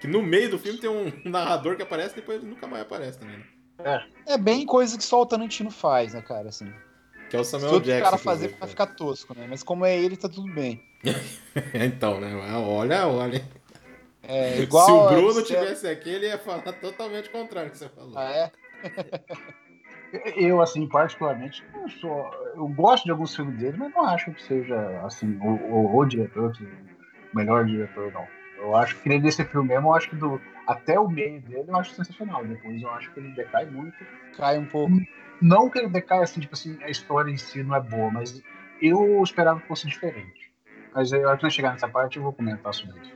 Que no meio do filme tem um narrador que aparece e depois ele nunca mais aparece também. Né? É bem coisa que só o Tarantino faz, né, cara? Assim. Que é o Se Samuel outro Jackson. cara fazer, vai ficar tosco, né? Mas como é ele, tá tudo bem. então, né? Olha, olha. É igual. Se o Bruno tivesse aqui, ele ia falar totalmente o contrário do que você falou. Ah, é? Eu, assim, particularmente, não sou, eu gosto de alguns filmes dele, mas não acho que seja, assim, o, o, o diretor, que- o melhor diretor, não. Eu acho que nesse filme mesmo, eu acho que do, até o meio dele eu acho sensacional. Depois eu acho que ele decai muito. Cai um pouco. Não que ele decai, assim, tipo assim, a história em si não é boa, mas eu esperava que fosse diferente. Mas aí, a hora que nós chegar nessa parte, eu vou comentar sobre isso.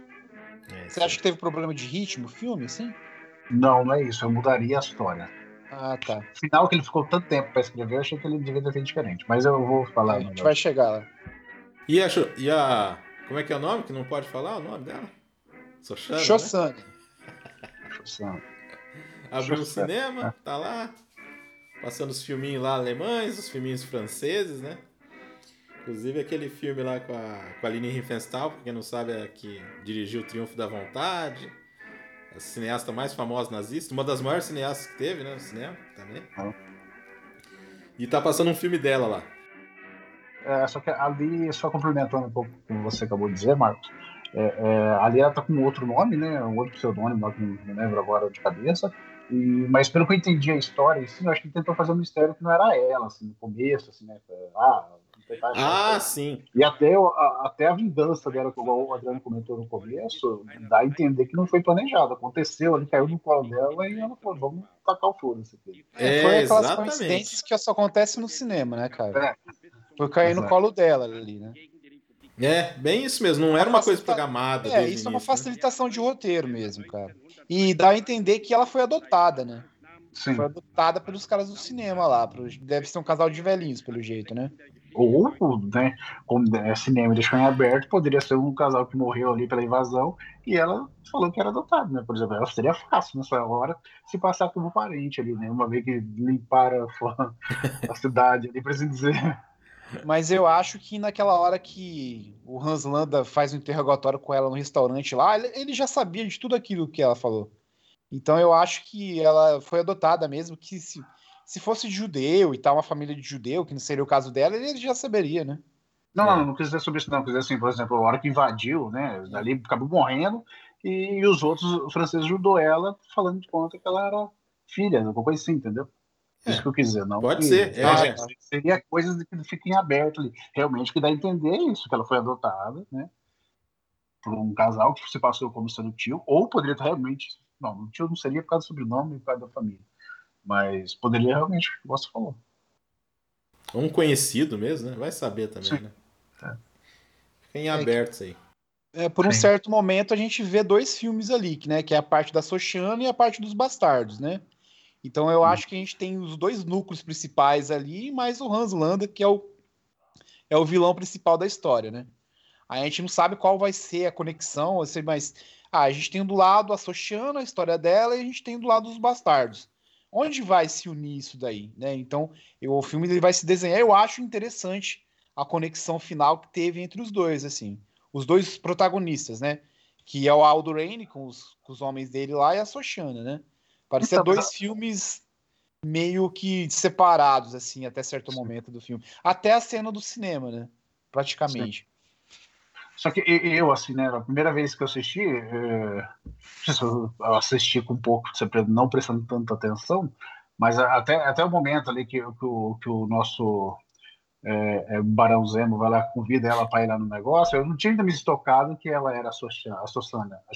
É, Você acha que teve problema de ritmo o filme, assim? Não, não é isso, eu mudaria a história. Ah, tá. O final que ele ficou tanto tempo pra escrever, eu achei que ele devia ter feito diferente. Mas eu vou falar a gente vai chegar lá. E a, e a. Como é que é o nome? Que não pode falar o nome dela? Sochana. Né? Shosan. Assim, Abriu um cinema, tá lá. Passando os filminhos lá alemães, os filminhos franceses, né? Inclusive aquele filme lá com a, com a Aline Riefenstahl, pra quem não sabe, é que dirigiu O Triunfo da Vontade. A cineasta mais famosa nazista, uma das maiores cineastas que teve, né? No cinema também. Ah. E tá passando um filme dela lá. É, só que ali, só complementando um pouco o que você acabou de dizer, Marcos, é, é, ali ela tá com outro nome, né? Um outro pseudônimo que não, lembro agora de cabeça. E, mas pelo que eu entendi a história, assim, eu acho que ele tentou fazer um mistério que não era ela, assim, no começo, assim, né? Ah, Ah, sim. E até, a, até a vingança dela, que igual o Adriano comentou no começo, dá a entender que não foi planejado. Aconteceu ali, caiu no colo dela e ela falou, vamos tacar o foda-se aqui. É, Foi aquelas exatamente. coincidências que só acontecem no cinema, né, cara? É. Foi cair no Exato. colo dela ali, né? É, bem isso mesmo. Não era uma coisa programada. É, isso é uma né? facilitação de roteiro mesmo, cara. E dá a entender que ela foi adotada, né? Sim. Foi adotada pelos caras do cinema lá. Deve ser um casal de velhinhos, pelo jeito, né? Ou, né, como é cinema deixou em aberto, poderia ser um casal que morreu ali pela invasão e ela falou que era adotado, né? Por exemplo, ela seria fácil nessa hora se passar como parente ali, né? Uma vez que limparam a, a cidade ali, pra assim dizer. Mas eu acho que naquela hora que o Hans Landa faz um interrogatório com ela no restaurante lá, ele já sabia de tudo aquilo que ela falou. Então eu acho que ela foi adotada mesmo, que se, se fosse judeu e tal, uma família de judeu, que não seria o caso dela, ele já saberia, né? Não, É. não, não quis dizer sobre isso, não. Quis dizer assim, por exemplo, a hora que invadiu, né? Dali acabou morrendo e, os outros franceses ajudou ela, falando de conta que ela era filha, alguma coisa assim, entendeu? Isso É. que eu quis dizer, não. Pode que- ser, é. Ah, Seria coisas que fiquem aberto ali. Realmente que dá a entender isso, que ela foi adotada, né? Por um casal que se passou como sendo tio, ou poderia estar realmente. Não, o tio não seria por causa do sobrenome e por causa da família. Mas poderia realmente, o que você falou. Um conhecido mesmo, né? Vai saber também, Sim. né? É. Fica em aberto isso aí. É, por um Sim. certo momento a gente vê dois filmes ali, que, né, que é a parte da Sochana e a parte dos bastardos, né? Então eu acho que a gente tem os dois núcleos principais ali, mais o Hans Landa, que é o, é o vilão principal da história, né? A gente não sabe qual vai ser a conexão, mas Ah, a gente tem do lado a Sochiana, a história dela, e a gente tem do lado os bastardos. Onde vai se unir isso daí, né? Então, eu- o filme ele vai se desenhar. Eu acho interessante a conexão final que teve entre os dois, assim, os dois protagonistas, né? Que é o Aldo Raine com os, com os homens dele lá e a Sochiana, né? Parecia Então, dois filmes meio que separados, assim, até certo momento do filme. Até a cena do cinema, né? Praticamente. Só que eu, assim, né, a primeira vez que eu assisti, é, eu assisti com um pouco, não prestando tanta atenção, mas até, até o momento ali que, que, o, que o nosso é, é, Barão Zemo vai lá, convida ela para ir lá no negócio, eu não tinha ainda me estocado que ela era a Sossana. A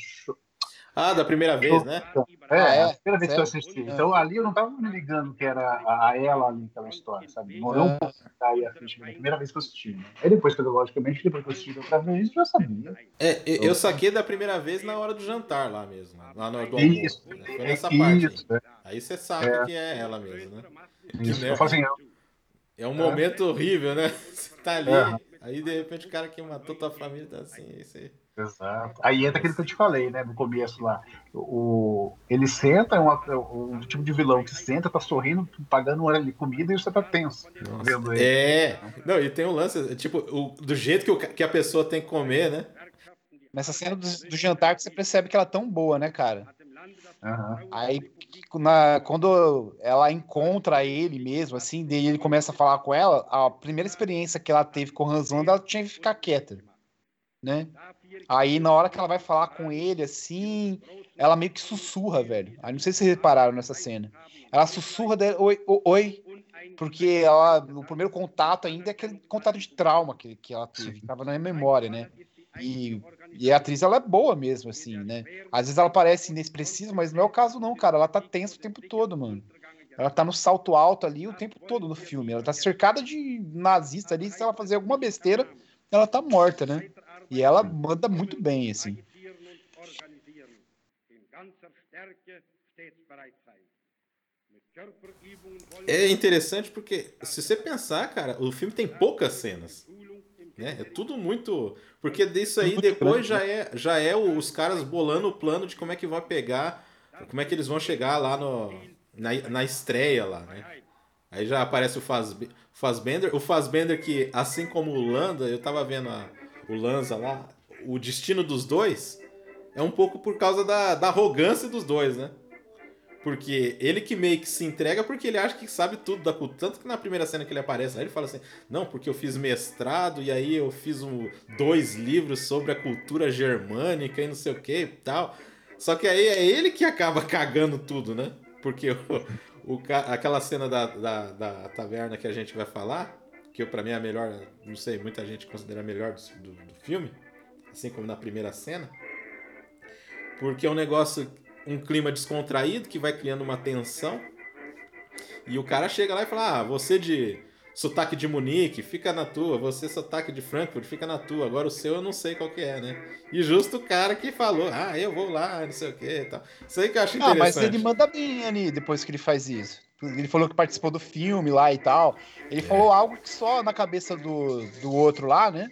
Ah, da primeira vez, né? É, Ah, é? a primeira vez que eu assisti. É. Então ali eu não tava me ligando que era a, ela ali, aquela história, sabe? Demorou um pouco pra cair a ficha, primeira vez que eu assisti. Né? Aí depois, que eu, logicamente, depois que eu assisti outra vez, eu já sabia. É, eu, saquei da primeira vez na hora do jantar lá mesmo. Lá na hora do Isso, almoço. né? Foi nessa parte. Isso, Aí, é, aí você sabe que é ela mesmo, né? isso. né? Eu falei assim, É um momento horrível, né? Você tá ali, É. aí de repente o cara que matou tua família tá assim, é isso aí. Exato. Aí entra aquilo que eu te falei, né, no começo lá. O, ele senta, é uma- é um tipo de vilão que senta, tá sorrindo, pagando uma de comida e você tá tenso. vendo ele. É. Não, e tem um lance, tipo, o- do jeito que, o que a pessoa tem que comer, né? Nessa cena do, do jantar que você percebe que ela é tão boa, né, cara? Aham. Aí, na- quando ela encontra ele mesmo, assim, daí ele começa a falar com ela, a primeira experiência que ela teve com o Hans Landa, ela tinha que ficar quieta, né? Aí, na hora que ela vai falar com ele, assim, ela meio que sussurra, velho. Aí, não sei se vocês repararam nessa cena. Ela sussurra, dela, oi, o- oi, porque ela, no primeiro contato ainda é aquele contato de trauma que, que ela teve, que tava na memória, né? E, e a atriz, ela é boa mesmo, assim, né? Às vezes ela parece inexpressiva, mas não é o caso, não, cara. Ela tá tensa o tempo todo, mano. Ela tá no salto alto ali o tempo todo no filme. Ela tá cercada de nazista ali. Se ela fazer alguma besteira, ela tá morta, né? E ela manda muito bem, assim. É interessante porque, se você pensar, cara, o filme tem poucas cenas. Né? É tudo muito. Porque disso aí depois já é, já é os caras bolando o plano de como é que vão pegar. Como é que eles vão chegar lá no, na, na estreia lá, né? Aí já aparece o Fazbe- Fassbender. O Fassbender que, assim como o Landa, eu tava vendo a- o Lanza lá, o destino dos dois é um pouco por causa da, da arrogância dos dois, né? Porque ele que meio que se entrega porque ele acha que sabe tudo da cultura. Tanto que na primeira cena que ele aparece lá, ele fala assim: Não, porque eu fiz mestrado e aí eu fiz um, dois livros sobre a cultura germânica e não sei o que e tal. Só que aí é ele que acaba cagando tudo, né? Porque o, o aquela cena da, da, da taverna que a gente vai falar, que pra mim é a melhor, não sei, muita gente considera a melhor do, do, do filme, assim como na primeira cena. Porque é um negócio um clima descontraído que vai criando uma tensão. E o cara chega lá e fala: Ah, você de sotaque de Munique, fica na tua. Você sotaque de Frankfurt, fica na tua. Agora o seu eu não sei qual que é, né? E justo o cara que falou: Ah, eu vou lá, não sei o que e tal. Isso aí que eu acho Ah, mas interessante. ele manda bem ali depois que ele faz isso. Ele falou que participou do filme lá e tal. Ele falou algo que só na cabeça do, do outro lá, né?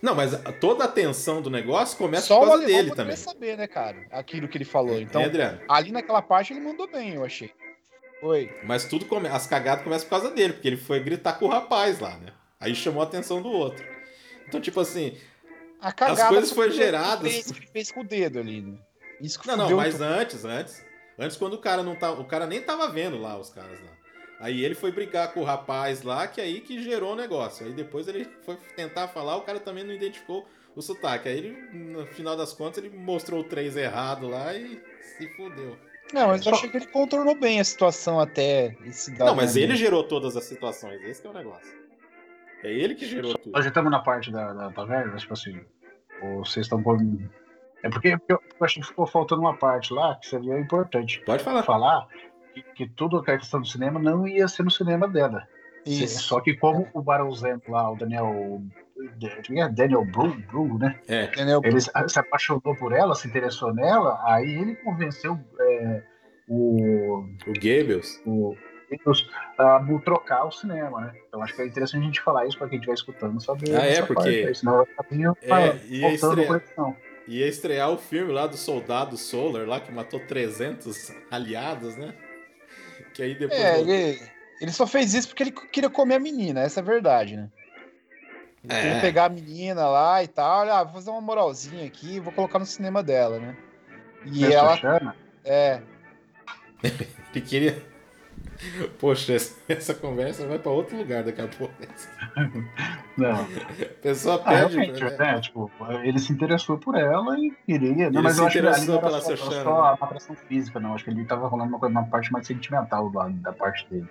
Não, mas toda a tensão do negócio começa Só por o causa alemão dele também. saber, né, cara? Aquilo que ele falou. Então, Né, Adriano? ali naquela parte ele mandou bem, eu achei. Oi. Mas tudo come... as cagadas começam por causa dele, porque ele foi gritar com o rapaz lá, né? Aí chamou a atenção do outro. Então, tipo assim, A cagada coisas foram geradas. Fez, que ele fez com o dedo ali, né? Isso que Não, não, mas tudo. antes, antes. Antes, quando o cara não tava. O cara nem tava vendo lá os caras lá. Aí ele foi brigar com o rapaz lá, que aí que gerou o negócio. Aí depois ele foi tentar falar, o cara também não identificou o sotaque. Aí ele, no final das contas, ele mostrou o 3 errado lá e se fudeu. Não, mas eu achei que ele contornou bem a situação até esse dado Não, mas ele gerou todas as situações, esse que é o negócio. É ele que gerou tudo. Nós já estamos na parte da, da taverna, tipo assim, vocês estão. É porque eu, eu acho que ficou faltando uma parte lá que seria importante. Pode falar. Falar que, que tudo que a questão do cinema não ia ser no cinema dela. Isso. Só que como o Barão Zemo lá, o Daniel. quem é? Daniel Bru, Bru, né? É. Entendeu? Ele se se apaixonou por ela, se interessou nela, aí ele convenceu é, o, O Goebbels. o a trocar o cinema, né? Então acho que é interessante a gente falar isso para quem estiver escutando saber. Ah, é, porque- parte senão vai ficar meio É, ia estrear- conexão. Ia estrear o filme lá do soldado Solar, lá que matou 300 aliados, né? Que aí depois. É, ele, ele só fez isso porque ele queria comer a menina, essa é a verdade, né? Ele É. queria pegar a menina lá e tal, olha, ah, vou fazer uma moralzinha aqui, vou colocar no cinema dela, né? E Essa ela, é, Ele queria. Poxa, essa- conversa vai pra outro lugar daqui a pouco. Não. A pessoa Ah, pede. realmente, né? né? Tipo, ele se interessou por ela e queria. Ele Não, mas se eu acho que interessou não era só, só né? uma atração física, não. Acho que ele tava rolando uma, coisa, uma parte mais sentimental lá, da parte dele.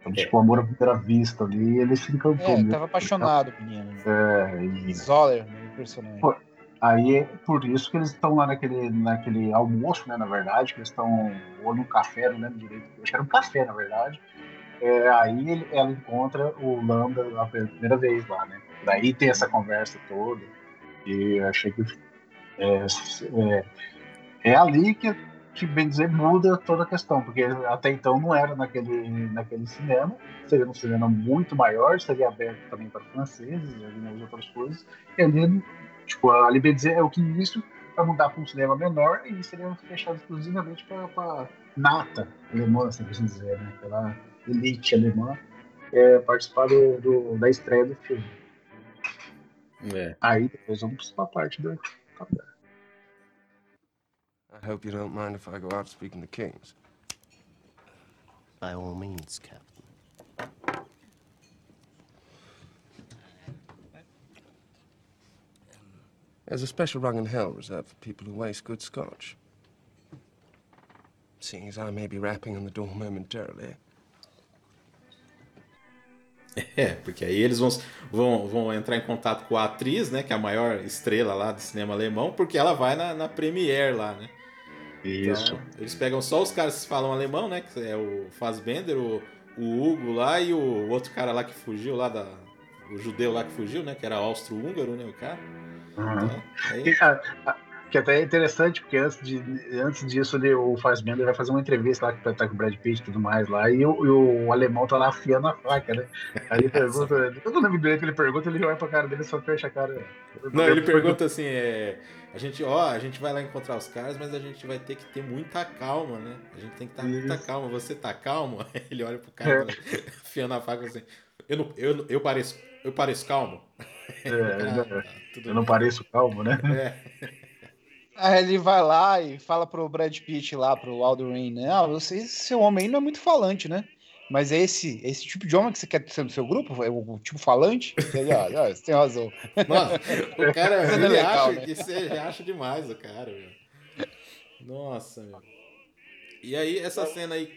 Então, É. tipo, amor à primeira vista ali, ele se encantou. é, ele tava apaixonado, menino. Né? É, e- Zoller, o personagem. Pô, Aí por isso que eles estão lá naquele, naquele almoço, né? Na verdade, que eles estão ou num café, não lembro direito. Acho que era um café, na verdade. É, aí ele- ela encontra o Lambda a primeira vez lá, né? Daí tem essa conversa toda. E achei que é, é, é ali que, que, bem dizer, muda toda a questão, porque até então não era naquele, naquele cinema, seria um cinema muito maior, seria aberto também para franceses e algumas outras coisas. E ali Tipo, bem dizer, é o que isso vai mudar para um cinema menor e seria fechado exclusivamente para nata alemã, assim por assim dizer, né? Pela elite alemã é, participar do, do- da estreia do filme. É. Aí depois vamos para a parte do. I hope you don't mind if I go out speaking to kings. By all means, Captain. There's a special rung in hell reserved for people who waste good scotch. Seeing as I may be rapping on the door momentarily, É, porque aí eles vão, vão, vão entrar em contato com a atriz, né? Que é a maior estrela lá do cinema alemão, porque ela vai na, na Premiere lá, né? Isso. Então, eles pegam só os caras que falam alemão, né? Que é o Fassbender, o, o Hugo lá e o outro cara lá que fugiu lá da. O judeu lá que fugiu, né? Que era austro-húngaro, né? O cara. Uhum. Aí- a- que até é interessante, porque antes, de, antes disso ele, o Fassbender vai fazer uma entrevista lá que tá com o Brad Pitt e tudo mais lá, e o, e o alemão tá lá afiando a faca, né? Aí ele pergunta, eu não lembro direito que ele pergunta, ele olha pra cara dele e só fecha a cara. Não, ele pergunta assim, é, a gente, ó, a gente vai lá encontrar os caras, mas a gente vai ter que ter muita calma, né? A gente tem que estar muita calma. Você tá calmo? Ele olha pro cara, afiando a faca assim. Eu não, eu, eu pareço, eu pareço calmo. É, Ah, tá, eu não bem. pareço calmo, né? É. Aí ele vai lá e fala pro Brad Pitt lá, pro Aldo Rain, né? Ah, você, seu homem aí não é muito falante, né? Mas é esse, esse tipo de homem que você quer ser no seu grupo? É o tipo falante? Ele, ah, ah, você tem razão. Mano, o cara, ele legal, acha né? que você acha demais o cara, meu. Nossa, meu. E aí, essa cena aí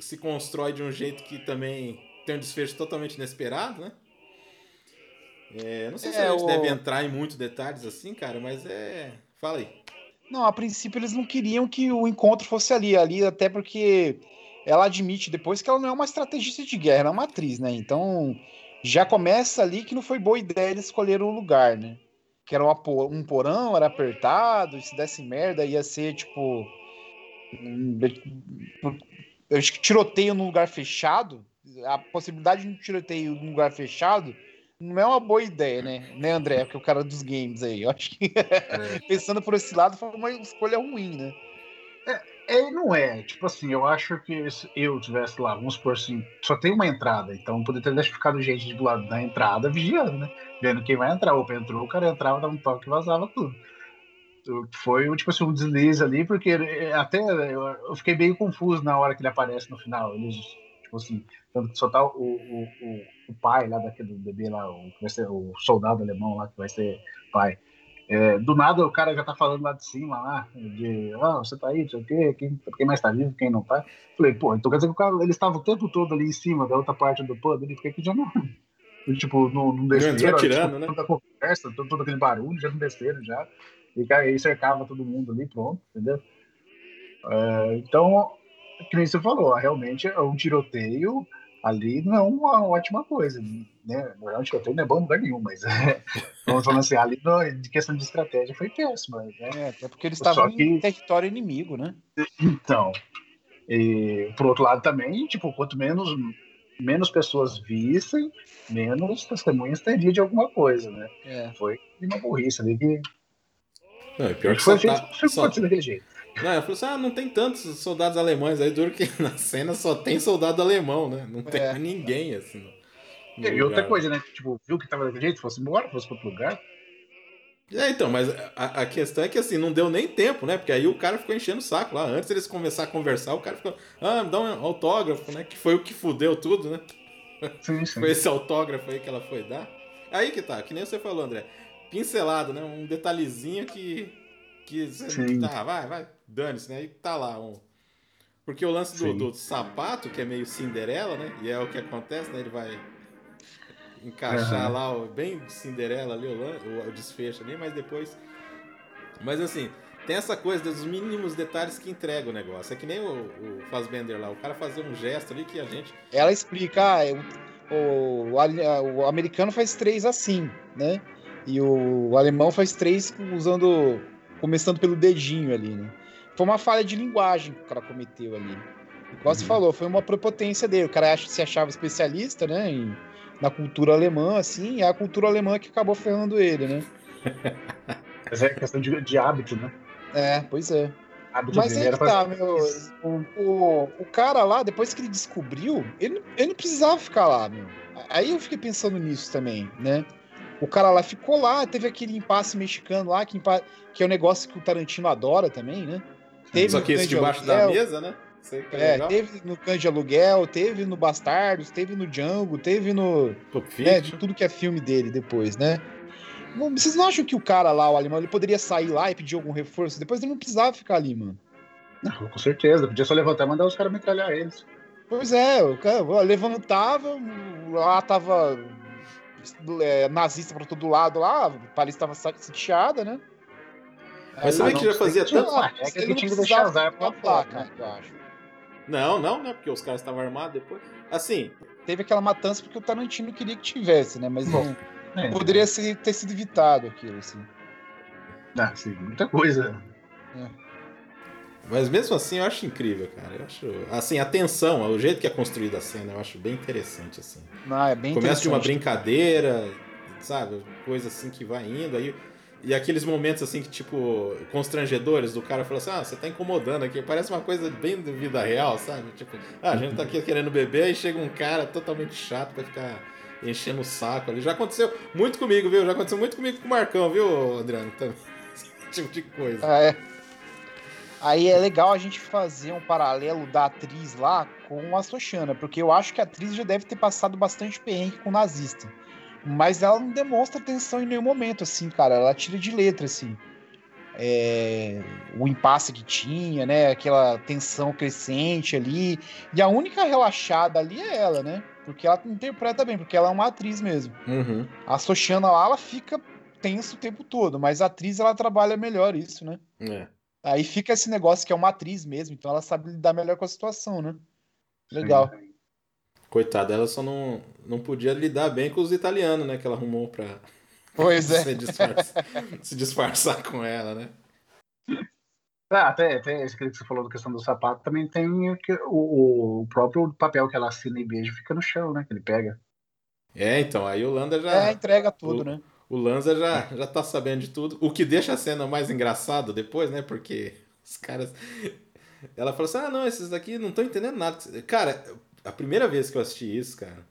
se constrói de um jeito que também tem um desfecho totalmente inesperado, né? É, não sei se É, a gente o- deve entrar em muitos detalhes assim, cara, mas é. Fala aí. Não, a princípio eles não queriam que o encontro fosse ali, ali até porque ela admite depois que ela não é uma estrategista de guerra, ela é uma atriz, né? Então já começa ali que não foi boa ideia eles escolher o lugar, né? Que era um porão, era apertado, e se desse merda ia ser tipo. Eu acho que tiroteio num lugar fechado, a possibilidade de um tiroteio num lugar fechado não é uma boa ideia, né? Né, André? Que é o cara dos games aí. Eu acho que pensando por esse lado foi uma escolha ruim, né? É, não é. Tipo assim, eu acho que se eu tivesse lá, vamos supor assim, só tem uma entrada, então poderia ter ficado gente do lado da entrada vigiando, né? Vendo quem vai entrar. Opa entrou, o cara entrava, dava um toque e vazava tudo. Foi tipo assim, um deslize ali, porque até eu fiquei meio confuso na hora que ele aparece no final. Eles, tipo assim, tanto que só tá o, o, o, o pai lá daquele bebê lá, o, que vai ser o soldado alemão lá, que vai ser pai. É, do nada o cara já tá falando lá de cima, lá, de ah, você tá aí, não sei o quê, quem, quem mais tá vivo, quem não tá. Falei, pô, então quer dizer que o cara, ele estava o tempo todo ali em cima da outra parte do pub, ele fica que já não. Tipo, não, não desceram, entrou atirando, tipo, né? toda a conversa, todo, todo aquele barulho, já não desceram já. E aí cercava todo mundo ali, pronto, entendeu? É, então, que nem você falou, realmente é um tiroteio ali não é uma ótima coisa, né? Na verdade, tiroteio não é bom em lugar nenhum, mas é, vamos falando assim, ali no- de questão de estratégia foi péssima, né? É, até porque eles estavam que- em território inimigo, né? Então, e, por outro lado também, tipo, quanto menos menos pessoas vissem, menos testemunhas teria de alguma coisa, né? É. Foi uma burrice ali que Não, é pior que Foi só feito, tá, só- daquele jeito. Não, ela falou assim: ah, não tem tantos soldados alemães. Aí duro que na cena só tem soldado alemão, né? Não tem É. ninguém, assim. no- no E outra lugar. coisa, né? Tipo, viu que tava daquele jeito, fosse embora, fosse pra outro lugar. É, então, mas a, a questão é que assim, não deu nem tempo, né? Porque aí o cara ficou enchendo o saco lá. Antes eles começar a conversar, o cara ficou, ah, me dá um autógrafo, né? Que foi o que fudeu tudo, né? Sim, sim. Foi esse autógrafo aí que ela foi dar. Aí que tá, que nem você falou, André. Pincelado, né? Um detalhezinho que. Que você Sim. tá, vai, vai, dane-se, né? Aí tá lá um. Porque o lance do, do sapato, que é meio Cinderela, né? E é o que acontece, né? Ele vai encaixar Aham. lá, o- bem Cinderela ali, o, o, o desfecho ali, mas depois. Mas assim, tem essa coisa dos mínimos detalhes que entrega o negócio. É que nem o, o Fassbender lá, o cara fazer um gesto ali que a gente. Ela explica, ah, é o, o, ale- o americano faz três assim, né? E o, alemão faz três usando. começando pelo dedinho ali, né? Foi uma falha de linguagem que o cara cometeu ali. Igual você Uhum. falou, foi uma prepotência dele. O cara acha, se achava especialista, né? em- na cultura alemã, assim, e é a cultura alemã que acabou ferrando ele, né? Mas é questão de, de hábito, né? É, pois é. Hábito Mas aí era que tá, pra- meu. O, o, o cara lá, depois que ele descobriu, ele, não- ele não precisava ficar lá, meu. Aí eu fiquei pensando nisso também, né? O cara lá ficou lá, teve aquele impasse mexicano lá, que, que é um negócio que o Tarantino adora também, né? Teve Só no que esse Cães de debaixo da Aluguel, mesa, né? Que é, É, legal. teve no Cães de Aluguel, teve no Bastardos, teve no Django, teve no. Né, tudo que é filme dele depois, né? Não- Vocês não acham que o cara lá, o alemão, ele poderia sair lá e pedir algum reforço? Depois ele não precisava ficar ali, mano. Não, com certeza. Podia só levantar e mandar os caras metralhar eles. Pois é, o cara levantava, lá tava é, nazista pra todo lado lá, Paris tava sitiada, né? Mas você vê que já fazia tinha tanto. lá, é que ele tinha que deixar as armas fora, né? eu acho. Não, não, né? Porque os caras estavam armados depois. Assim, Teve aquela matança porque o Tarantino queria que tivesse, né? Mas não, É, poderia ser- ter sido evitado aquilo, assim. Ah, sim, muita coisa. mas mesmo assim eu acho incrível, cara. Eu acho. Assim, a tensão, o jeito que é construída a cena, eu acho bem interessante, assim. Não, é bem Começa de uma brincadeira, sabe? Coisa assim que vai indo. Aí, e aqueles momentos assim que, tipo, constrangedores do cara falando assim: ah, você tá incomodando aqui. Parece uma coisa bem da vida real, sabe? Tipo, ah, a gente tá aqui querendo beber, aí chega um cara totalmente chato pra ficar enchendo o saco ali. Já aconteceu muito comigo, viu? Já aconteceu muito comigo com o Marcão, viu, Adriano? Também. Esse tipo de coisa. Ah, é. Aí é legal a gente fazer um paralelo da atriz lá com a Sochana, porque eu acho que a atriz já deve ter passado bastante perrengue com o nazista. Mas ela não demonstra tensão em nenhum momento, assim, cara. Ela tira de letra, assim. É, o impasse que tinha, né? Aquela tensão crescente ali. E a única relaxada ali é ela, né? Porque ela interpreta bem, porque ela é uma atriz mesmo. Uhum. A Sochana lá, ela fica tenso o tempo todo, mas a atriz ela trabalha melhor isso, né? É. Aí fica esse negócio que é uma atriz mesmo, então ela sabe lidar melhor com a situação, né? Legal. Coitada, ela só não, não podia lidar bem com os italianos, né? Que ela arrumou pra Pois é. se, disfarçar, se disfarçar com ela, né? Ah, até, até esse que você falou da questão do sapato, também tem o, que- o, o próprio papel que ela assina e beija fica no chão, né? Que ele pega. É, então, aí o Landa já. É, entrega tudo, o- né? O Lanza já, já tá sabendo de tudo. O que deixa a cena mais engraçado depois, né? Porque os caras. Ela fala assim: ah, não, esses daqui não estão entendendo nada. Cara, a primeira vez que eu assisti isso, cara,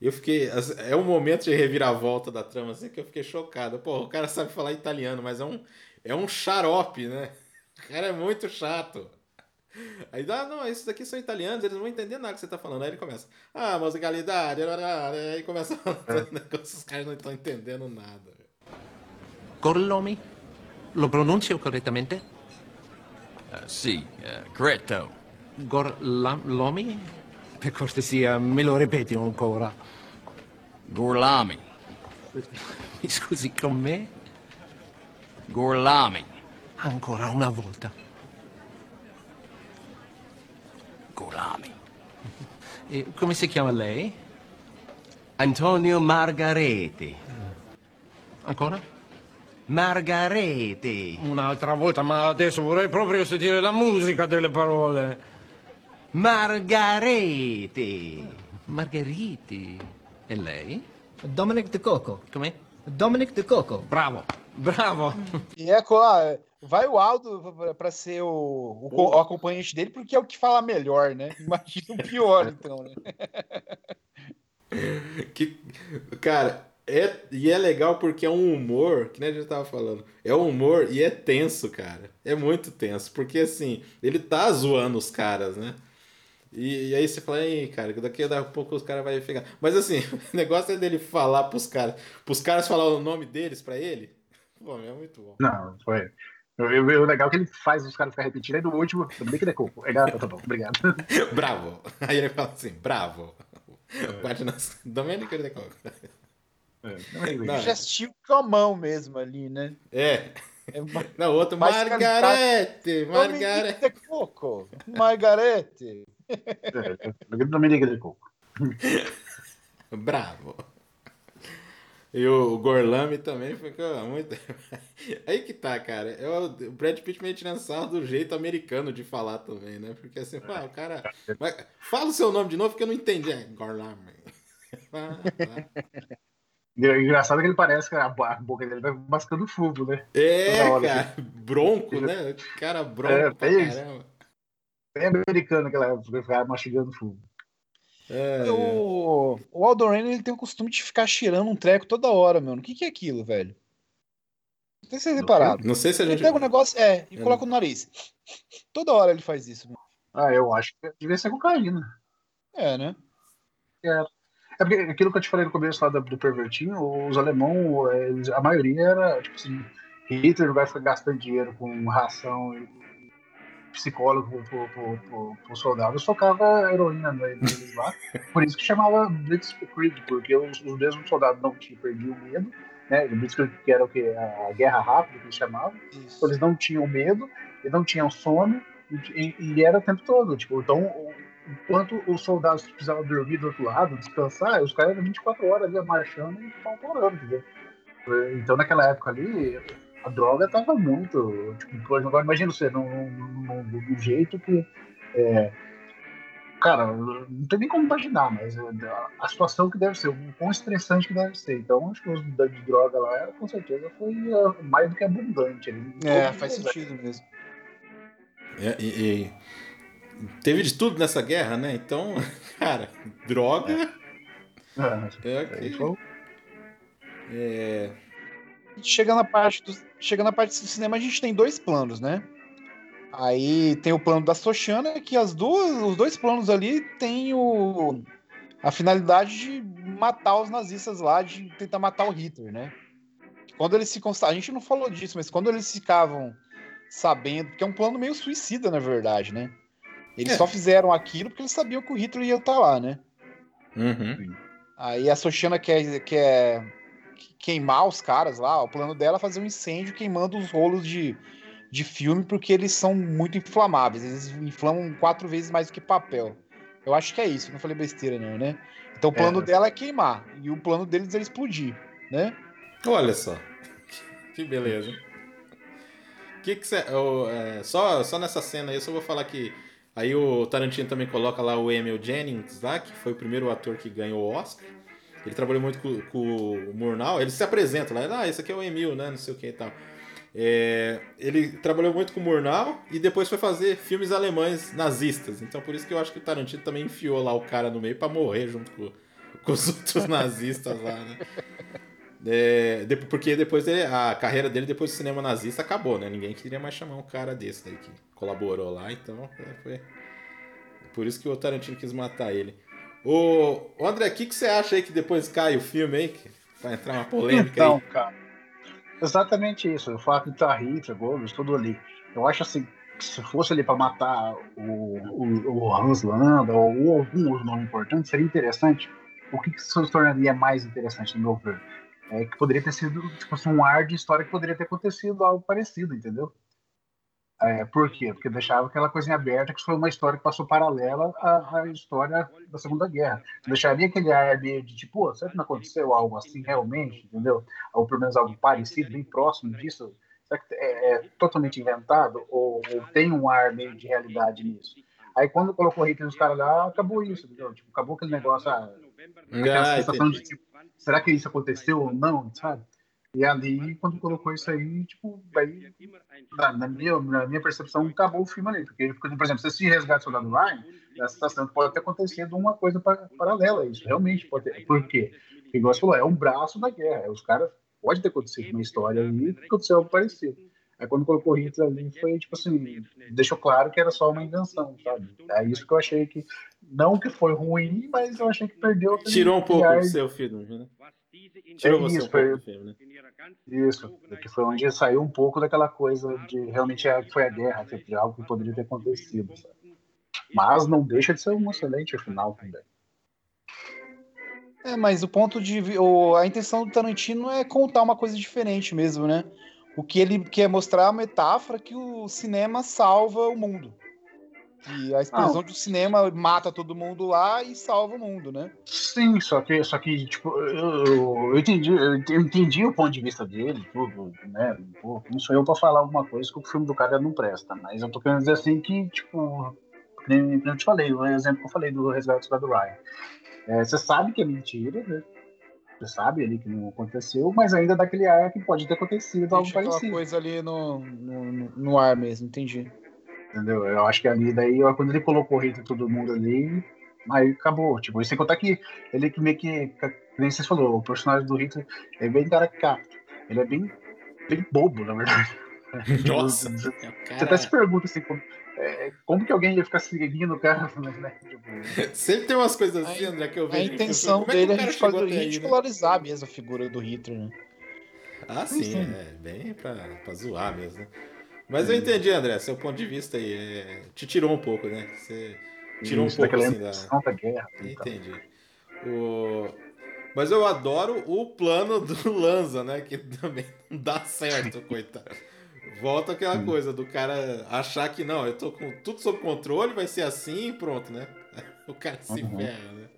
eu fiquei. É um momento de reviravolta da trama, assim, que eu fiquei chocado. Pô, o cara sabe falar italiano, mas é um, é um xarope, né? O cara é muito chato. Aí dá, não, esses daqui são italianos, eles não vão entender nada que você tá falando. Aí ele começa, ah, musicalidade, aí começa a um negócio, os caras não estão entendendo nada. Gorlomi? Lo pronuncio correttamente? Uh, sì, uh, corretto. Gorlomi? Per cortesia, me lo ripeti ancora. Gorlami. Mi scusi con me? Gorlami. Ancora una volta. Gorlami. E come si chiama lei? Antonio Margareti. Ancora? Margareti. Un'altra volta, ma adesso vorrei proprio sentire la musica delle parole. Margareti. Margheriti. E lei? Dominic De Coco. Come? Dominic De Coco. Bravo. Bravo. E é, co- ah, vai o Aldo pra- pra ser o, o, o acompanhante dele, porque é o que fala melhor, né? Imagina o pior, então, né? Que, cara, é, e é legal porque é um humor, que nem a gente tava falando, é um humor e é tenso, cara. É muito tenso, porque assim, ele tá zoando os caras, né? E, e aí você fala, ei, cara, daqui a pouco os caras vão ficar. Mas assim, o negócio é dele falar pros caras, pros caras falar o nome deles pra ele. Pô, é muito bom. Não, foi. O o legal é que ele faz os caras ficar repetindo, aí no último, também que é coco. É, tá, tá bom, obrigado. Bravo. Aí ele fala assim, bravo. Bate nas. Domênico de Coco. Não, Já assistiu com a mão mesmo ali, né? É. É Não, outro, Mais Margarete! Margarete! de Coco. Margarete. Dominique de Coco. Bravo. E o Gorlami também ficou muito. Aí que tá, cara. É o Brad Pitt meio tirando sarro do jeito americano de falar também, né? Porque assim, pá, o cara. Mas fala o seu nome de novo que eu não entendi. É Gorlami. Ah, tá. Engraçado que ele parece que a bo- a boca dele vai mascando fumo, né? É, cara. Bronco, né? Cara bronco É, é isso. caramba. É americano aquela época, vai ficar mastigando fumo. É, é. O, o Aldo Rain, ele tem o costume de ficar cheirando um treco toda hora, mano. O que, que é aquilo, velho? Não sei se vocês repararam. Não sei se a Ele gente. pega um negócio, é, e Eu coloca no nariz. Toda hora ele faz isso. mano. Ah, eu acho que devia ser cocaína. É, né? É porque aquilo que eu te falei no começo lá do, do pervertinho, os alemão, eles- a maioria era, tipo assim, Hitler vai ficar gastando dinheiro com ração e psicólogo pro, pro, pro, pro soldado, socava heroína neles lá. Por isso que chamava Blitzkrieg, porque os, os mesmos soldados não tinham perdido o medo, né? Blitzkrieg que era o que? A guerra rápida que eles chamavam. Isso. Eles não tinham medo, eles não tinham sono, e, e era o tempo todo. Tipo, então, enquanto os soldados precisavam dormir do outro lado, descansar, os caras eram 24 horas ali marchando e pautorando, entendeu? Então, naquela época ali, a droga tava muito. Tipo, agora imagina você, num, num, num- num jeito que. é, cara, não tem nem como imaginar, mas é, a situação que deve ser, o quão estressante que deve ser. Então, acho que o uso de droga lá, era, com certeza, foi é, mais do que abundante. É, faz sentido mesmo. É, e, e teve de tudo nessa guerra, né? Então, cara, droga é É, foi- É, Chega na parte do, chega na parte do cinema, a gente tem dois planos, né? Aí tem o plano da Sochana, que as duas, os dois planos ali tem o, a finalidade de matar os nazistas lá, de tentar matar o Hitler, né? Quando eles se consta- a gente não falou disso, mas quando eles ficavam sabendo, porque é um plano meio suicida, na verdade, né? Eles É. só fizeram aquilo porque eles sabiam que o Hitler ia estar lá, né? uhum. Aí a Sochana quer, quer queimar os caras lá. O plano dela é fazer um incêndio queimando os rolos de, de filme porque eles são muito inflamáveis. Eles inflamam quatro vezes mais do que papel. Eu acho que é isso, não falei besteira não, né? Então o plano É. dela é queimar e o plano deles é explodir, né? Olha só. Que beleza. Que que cê, é, só, só nessa cena aí, eu só vou falar que. Aí o Tarantino também coloca lá o Emil Jennings lá, que foi o primeiro ator que ganhou o Oscar. Ele trabalhou muito com, com o Murnau. Ele se apresenta lá, ah, esse aqui é o Emil, né? Não sei o que e tal. É, ele trabalhou muito com o Murnau e depois foi fazer filmes alemães nazistas. Então por isso que eu acho que o Tarantino também enfiou lá o cara no meio pra morrer junto com, com os outros nazistas lá, né? É, porque depois ele- a carreira dele depois do cinema nazista acabou, né? Ninguém queria mais chamar um cara desse daí que colaborou lá, então é, foi por isso que o Tarantino quis matar ele. Ô André, o que, que você acha aí que depois cai o filme aí? Que vai entrar uma polêmica Então, aí? cara, exatamente isso. O fato de estar Hitler, Goebbels, tudo ali. Eu acho assim, que se fosse ali para matar o, o, o Hans Landa ou, algum outro nome importante, seria interessante. O que, que se tornaria mais interessante, no meu ver? É que poderia ter sido tipo, assim, um ar de história que poderia ter acontecido algo parecido, entendeu? É, por quê? Porque deixava aquela coisinha aberta que foi uma história que passou paralela à, à história da Segunda Guerra. Deixaria aquele ar meio de tipo, "Pô, será que não aconteceu algo assim realmente, entendeu? Ou pelo menos algo parecido, bem próximo disso? Será que é, é totalmente inventado? Ou, ou tem um ar meio de realidade nisso? Aí quando colocou Hitler nos caras lá, acabou isso, entendeu? Tipo, acabou aquele negócio, ah, aquela Ah, sensação entendi. de tipo, será que isso aconteceu ou não, sabe? E ali, quando colocou isso aí, tipo, aí, na, na minha, na minha percepção, acabou o filme ali. Porque, por exemplo, se esse resgate do soldado Ryan, a situação pode ter acontecido uma coisa pa- paralela a isso. Realmente pode ter. Por quê? Porque, igual você falou, é um braço da guerra. Os caras, pode ter acontecido uma história ali que aconteceu algo parecido. Aí quando colocou Hitler ali, foi tipo assim, deixou claro que era só uma invenção, sabe? É isso que eu achei que, não que foi ruim, mas eu achei que perdeu. Tirou um pouco do seu filme, né? Tirou É você isso, um pouco foi- filme, né? Isso, que foi onde saiu um pouco daquela coisa de realmente é, foi a guerra, que foi algo que poderia ter acontecido. sabe? Mas não deixa de ser um excelente final também. É, mas o ponto de. vi- o- a intenção do Tarantino é contar uma coisa diferente mesmo, né? O que ele quer mostrar é a metáfora que o cinema salva o mundo. Que a explosão do cinema mata todo mundo lá e salva o mundo, né? Sim, só que, só que tipo, eu, eu, entendi, eu entendi o ponto de vista dele, tudo, né? Pô, não sou eu pra falar alguma coisa que o filme do cara não presta, mas eu tô querendo dizer assim que, tipo, nem, eu te falei, o exemplo que eu falei do Resgate do Ryan. É, você sabe que é mentira, né? Você sabe ali que não aconteceu, mas ainda dá aquele ar que pode ter acontecido algo Deixa aquela parecido. coisa ali no, no- no ar mesmo, entendi. Entendeu? Eu acho que ali, daí, quando ele colocou o Hitler todo mundo ali, aí acabou. Tipo, e sem contar que ele que meio que, que nem você falou, o personagem do Hitler é bem caricato. Ele é bem, bem bobo, na verdade. Nossa, Você cara. até se pergunta assim, como, é, como que alguém ia ficar seguindo o cara, né? Tipo, Sempre tem umas coisas assim, André, que eu A vejo. que eu intenção como é que dele o é a fazer até aí, né? ridicularizar mesmo a figura do Hitler, né? Ah, sim, é bem pra, pra zoar mesmo, né? Mas eu entendi, André, seu ponto de vista aí. é, Te tirou um pouco, né? Você tirou isso, um pouco assim da. da guerra. tal. Entendi. O... Mas eu adoro o plano do Lanza, né? Que também não dá certo, coitado. Volta aquela coisa do cara achar que não, eu tô com tudo sob controle, vai ser assim e pronto, né? O cara se Uhum. ferra, né?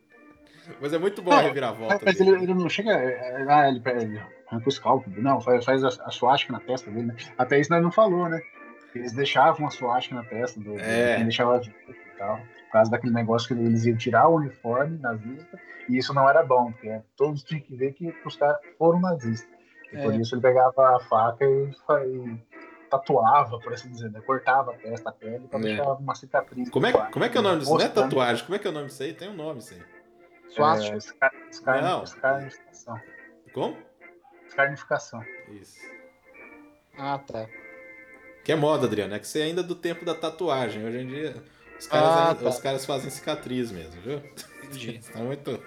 Mas é muito bom a É, reviravolta. Mas dele. ele, ele não chega. é, Ah, ele, ele arranca os cálculos. Não, faz, faz a, a suástica na testa dele, né? Até isso nós não falou, né? Eles deixavam a suástica na testa do. É. Ele deixava e tal. Por causa daquele negócio que eles iam tirar o uniforme nazista. E isso não era bom, porque todos tinham que ver que os caras foram nazistas. E por É. isso ele pegava a faca e, e tatuava, por assim dizer, né? Cortava a testa, a pele, pra É. deixar uma cicatriz. Como é, como é que é o nome disso? Não é tatuagem, como é que é o nome disso aí? Tem um nome isso aí. Suástica. É, escar- Não. escarnificação. Como? Escarnificação. Isso. Ah, tá. Que é moda, Adriano, é que você é ainda do tempo da tatuagem. Hoje em dia, os caras, Ah, ainda- tá. os caras fazem cicatriz mesmo, viu? Entendi. Tá muito.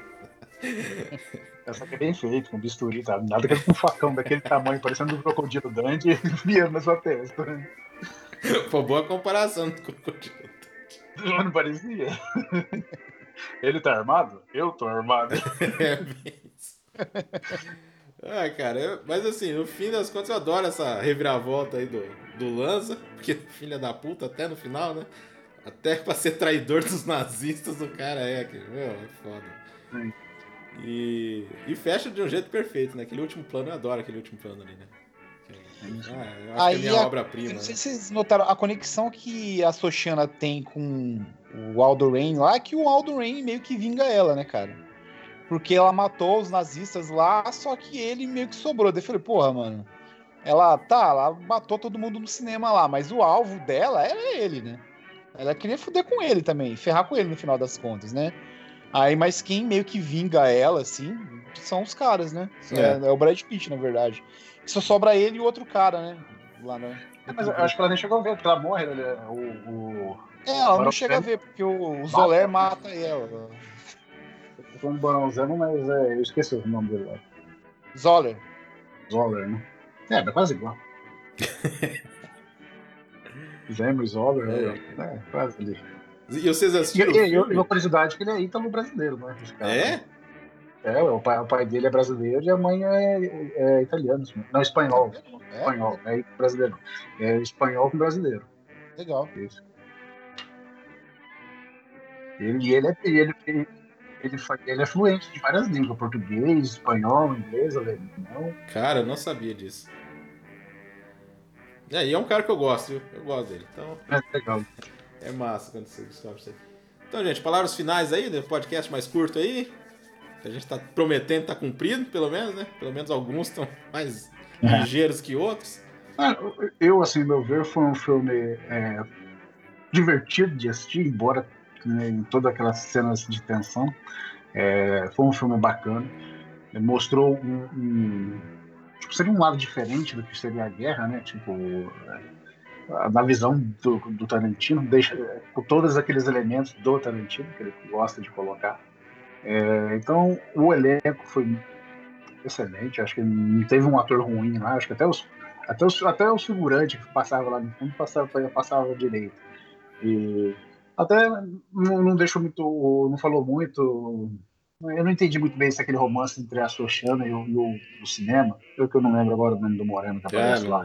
Essa aqui é bem feito, com bisturi, tá? Nada que com um facão daquele tamanho, parecendo um crocodilo Dante, e via na sua testa. Pô, boa comparação com o crocodilo. Não parecia? Ele tá armado? Eu tô armado. É isso. Ah, cara, eu- mas assim, no fim das contas eu adoro essa reviravolta aí do, do Lanza, porque filha da puta até no final, né? Até pra ser traidor dos nazistas o cara é, que, meu, é foda. E, e fecha de um jeito perfeito, né? Aquele último plano, eu adoro aquele último plano ali, né? Ah, eu acho que é Aí minha a- obra-prima. Eu não sei né? se vocês notaram a conexão que a Sochiana tem com o Aldo Rain lá, que o Aldo Rain meio que vinga ela, né, cara? Porque ela matou os nazistas lá, só que ele meio que sobrou. Daí eu falei, porra, mano. Ela, tá, ela matou todo mundo no cinema lá, mas o alvo dela era ele, né? Ela queria foder com ele também, ferrar com ele no final das contas, né? Aí, mas quem meio que vinga ela, assim, são os caras, né? É, é o Brad Pitt, na verdade. Só sobra ele e o outro cara, né? Lá na... Mas eu acho que ela nem chegou a ver, porque ela morre, né? O, o... É, ela não chega a ver, porque o, o Zoler mata ela. Eu tô no Barão Zemo, mas é, eu esqueci o nome dele lá. Zoller. Zoller, né? É, dá quase igual. Zemo e Zoller, é, é, quase ali. E vocês assistiram e, e uma curiosidade é que ele é ítalo brasileiro, né? É? É, o pai, o pai dele é brasileiro e a mãe é, é italiana. Não, espanhol. É, Espanhol, é brasileiro. É espanhol com brasileiro. legal. Isso. Ele, ele, é, ele, ele, ele, ele é fluente de várias línguas: português, espanhol, inglês, alemão. Cara, eu não sabia disso. É, e é um cara que eu gosto, viu? Eu gosto dele. Então, É legal. é massa quando você descobre isso aí. Então, gente, palavras finais aí, do podcast mais curto aí. A gente tá prometendo tá cumprido, pelo menos, né? Pelo menos alguns estão mais É. ligeiros que outros. Ah, Eu, assim, meu ver, foi um filme é, divertido de assistir, embora né, em todas aquelas cenas de tensão. É, foi um filme bacana. Ele mostrou um, um- tipo, seria um lado diferente do que seria a guerra, né? Tipo, é, na visão do, do Tarantino, deixa, com todos aqueles elementos do Tarantino que ele gosta de colocar. É, então, o elenco foi excelente. Acho que não teve um ator ruim lá. Acho que até os até os, até o figurante que passava lá no fundo passava, passava direito. E até não, não deixou muito. não falou muito. Eu não entendi muito bem se aquele romance entre a Sochana e o, e o, o cinema. Eu que eu não lembro agora o nome do Moreno que aparece lá.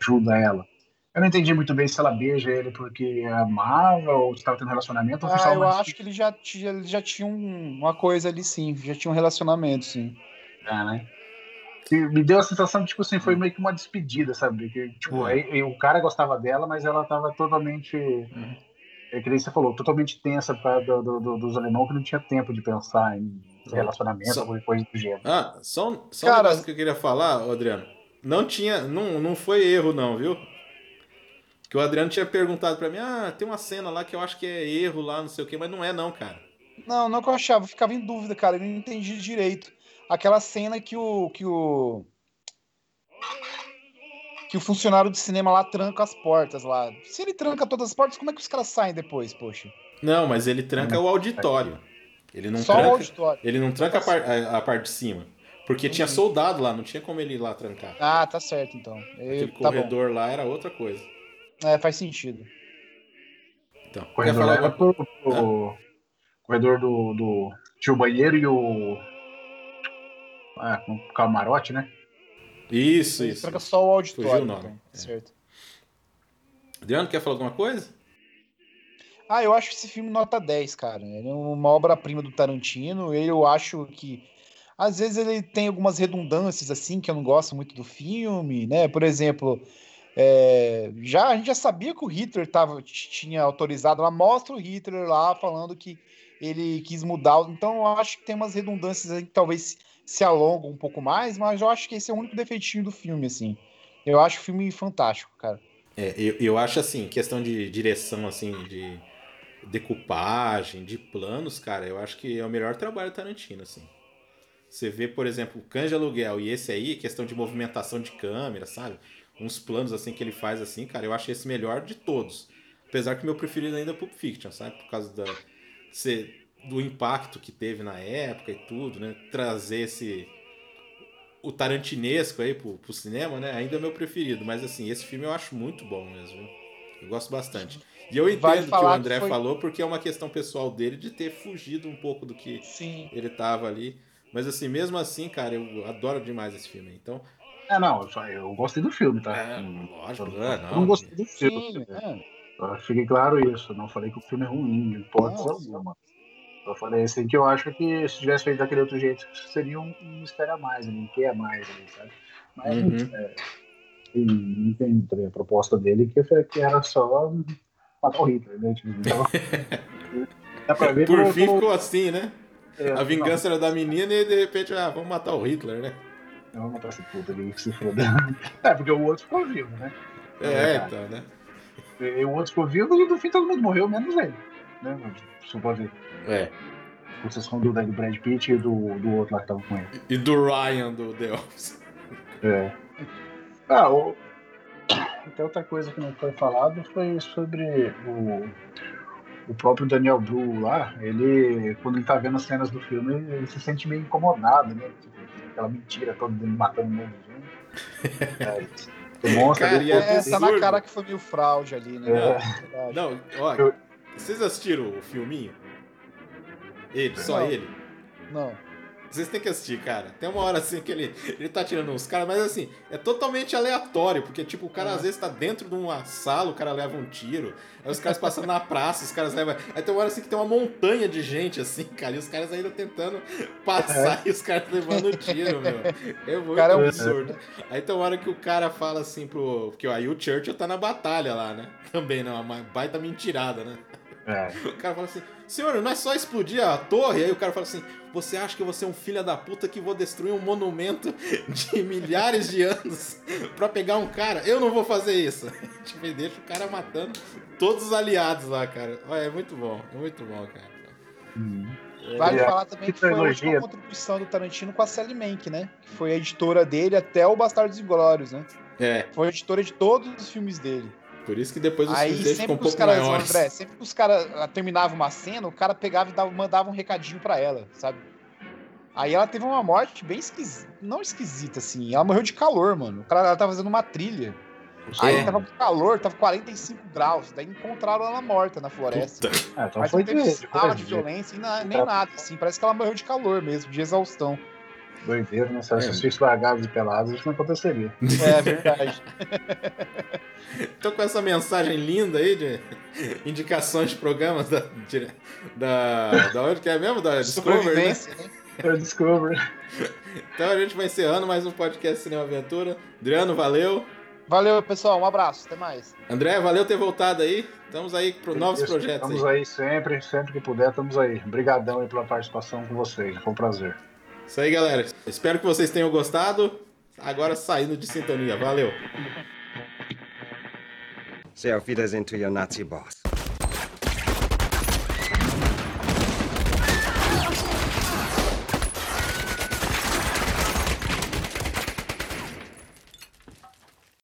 Ajuda ela. Eu não entendi muito bem se ela beija ele porque amava ou estava tendo relacionamento ou Ah, eu acho que ele já, tinha- ele já tinha um- uma coisa ali, sim. Já tinha um relacionamento, sim. É, né? Que me deu a sensação de, tipo assim, foi meio que uma despedida, sabe? Que, tipo, aí- aí o cara gostava dela, mas ela tava totalmente. É que nem você falou, totalmente tensa causa do, do- do- dos alemão que não tinha tempo de pensar em relacionamento Só- coisa do gênero. Ah, só, um- só um Cara- negócio que eu queria falar, Adriano. Não tinha. Não, não foi erro, não, viu? Que o Adriano tinha perguntado pra mim, ah, tem uma cena lá que eu acho que é erro lá, não sei o quê, mas não é, não, cara. Não, não que eu achava, eu ficava em dúvida, cara. Eu não entendi direito. Aquela cena que o. que o. Que o funcionário de cinema lá tranca as portas lá. Se ele tranca todas as portas, como é que os caras saem depois, poxa? Não, mas ele tranca o auditório. Ele não Só tranca. o auditório. Ele não tranca a, par- a- a parte de cima. Porque tinha soldado lá, não tinha como ele ir lá trancar. Ah, tá certo então. Aquele tá bom. corredor lá era outra coisa. É, faz sentido. Então, corredor falar era alguma- pro, pro corredor do, do. Tinha o banheiro e o. Ah, com o camarote, né? Isso, isso. tranca só o auditório. Fugiu o nome. É. Certo. Adriano, quer falar alguma coisa? Ah, eu acho esse filme nota 10, cara. Ele é uma obra-prima do Tarantino. Eu acho que às vezes ele tem algumas redundâncias assim que eu não gosto muito do filme, né? Por exemplo, é, já a gente já sabia que o Hitler tava, tinha autorizado, ela mostra o Hitler lá falando que ele quis mudar. Então eu acho que tem umas redundâncias aí que talvez se alongam um pouco mais, mas eu acho que esse é o único defeitinho do filme, assim. Eu acho o filme fantástico, cara. É, eu, eu acho assim, questão de direção, assim, de decupagem, de planos, cara, eu acho que é o melhor trabalho do Tarantino, assim. Você vê, por exemplo, o Cães de Aluguel e esse aí, questão de movimentação de câmera, sabe? Uns planos assim que ele faz assim, cara, eu acho esse melhor de todos. Apesar que meu preferido ainda é Pulp Fiction, sabe? Por causa da, ser, do impacto que teve na época e tudo, né? Trazer esse. O tarantinesco aí pro, pro cinema, né? Ainda é meu preferido. Mas assim, esse filme eu acho muito bom mesmo. Eu gosto bastante. E eu entendo o que o André que foi- falou, porque é uma questão pessoal dele de ter fugido um pouco do que Sim. ele tava ali. Mas assim, mesmo assim, cara, eu adoro demais esse filme. Então, É, não, eu, só- eu gostei do filme, tá? É, lógico, eu, é, eu não. não gostei do filme. Sim, é. Eu Fiquei claro isso. Não falei que o filme é ruim, de hipótese Não. alguma. Eu falei assim que eu acho que se tivesse feito daquele outro jeito, seria um, um mistério a mais, um quê a mais sabe? Mas Uhum. é, e não tem também a proposta dele que, foi- que era só matar o Hitler, né? Tipo, então, dá pra ver por fim como- ficou assim, né? é, A vingança era da menina e de repente, ah, vamos matar o Hitler, né? Não, vou matar esse puta ali que se foda. É, porque o outro ficou vivo, né? É, verdade. então, né? E o outro ficou vivo e no fim todo mundo morreu, menos ele. Né? Ver. É. Com exceção do, do Brad Pitt e do, do outro lá que tava com ele. E do Ryan do The Office. É. Ah, o... até outra coisa que não foi falado foi sobre o, o próprio Daniel Blue lá. Ele, quando ele tá vendo as cenas do filme, ele se sente meio incomodado, né? Tipo, aquela mentira toda dele matando um monte de gente. É, demonstra Cara, depois- É, tá na cara que foi meio fraude ali, né? É. Não, ó, Eu- vocês assistiram o filminho? Ele, só Não. ele. Não. Vocês têm que assistir, cara. Tem uma hora assim que ele, ele tá tirando uns caras, mas assim, é totalmente aleatório, porque tipo, o cara às vezes tá dentro de uma sala, o cara leva um tiro, aí os caras passando na praça, os caras levam. Aí tem uma hora assim que tem uma montanha de gente, assim, cara, e os caras ainda tentando passar e os caras levando tiro, meu. É muito cara é um- absurdo. Aí tem uma hora que o cara fala assim pro. Porque aí o Churchill tá na batalha lá, né? Também, não, uma baita mentirada, né? É. O cara fala assim: senhor, não é só explodir a torre? Aí o cara fala assim, você acha que eu vou ser um filho da puta que vou destruir um monumento de milhares de anos pra pegar um cara? Eu não vou fazer isso. Tipo, deixa o cara matando todos os aliados lá, cara. Olha, é muito bom, é muito bom, cara. Vale É, falar também que foi a última contribuição do Tarantino com a Sally Mank, né? Que foi a editora dele até o Bastardos Inglórios, né? É, Foi a editora de todos os filmes dele. Por isso que depois os Aí filmes dele ficam sempre um que os pouco caras, maiores. André, sempre que os caras ah, terminavam uma cena, o cara pegava e dava- mandava um recadinho pra ela, sabe? Aí ela teve uma morte bem esquisita, não esquisita assim, ela morreu de calor, mano. O cara ela tava fazendo uma trilha. Aí É. tava com calor, tava 45 graus, daí encontraram ela morta na floresta. Puta. Ah, então Mas foi não teve de, de de de violência, nem, nem nada, assim. Parece que ela morreu de calor mesmo, de exaustão. Doideira, né? Se É. ela fosse largados e pelados, isso não aconteceria. É verdade. Então com essa mensagem linda aí de indicações de programas da. de- da, da onde que é mesmo? Da Discovery, né? Né? Eu descubro. Então a gente vai encerrando mais um podcast Cinema Aventura. Adriano, valeu. Valeu, pessoal. Um abraço. Até mais. André, valeu ter voltado aí. Estamos aí para novos projetos Estamos aí. aí sempre, sempre que puder, estamos aí. Obrigadão aí pela participação com vocês. Foi um prazer. Isso aí, galera. Espero que vocês tenham gostado. Agora saindo de sintonia. Valeu. Sehr auf Wiedersehen to your Nazi boss.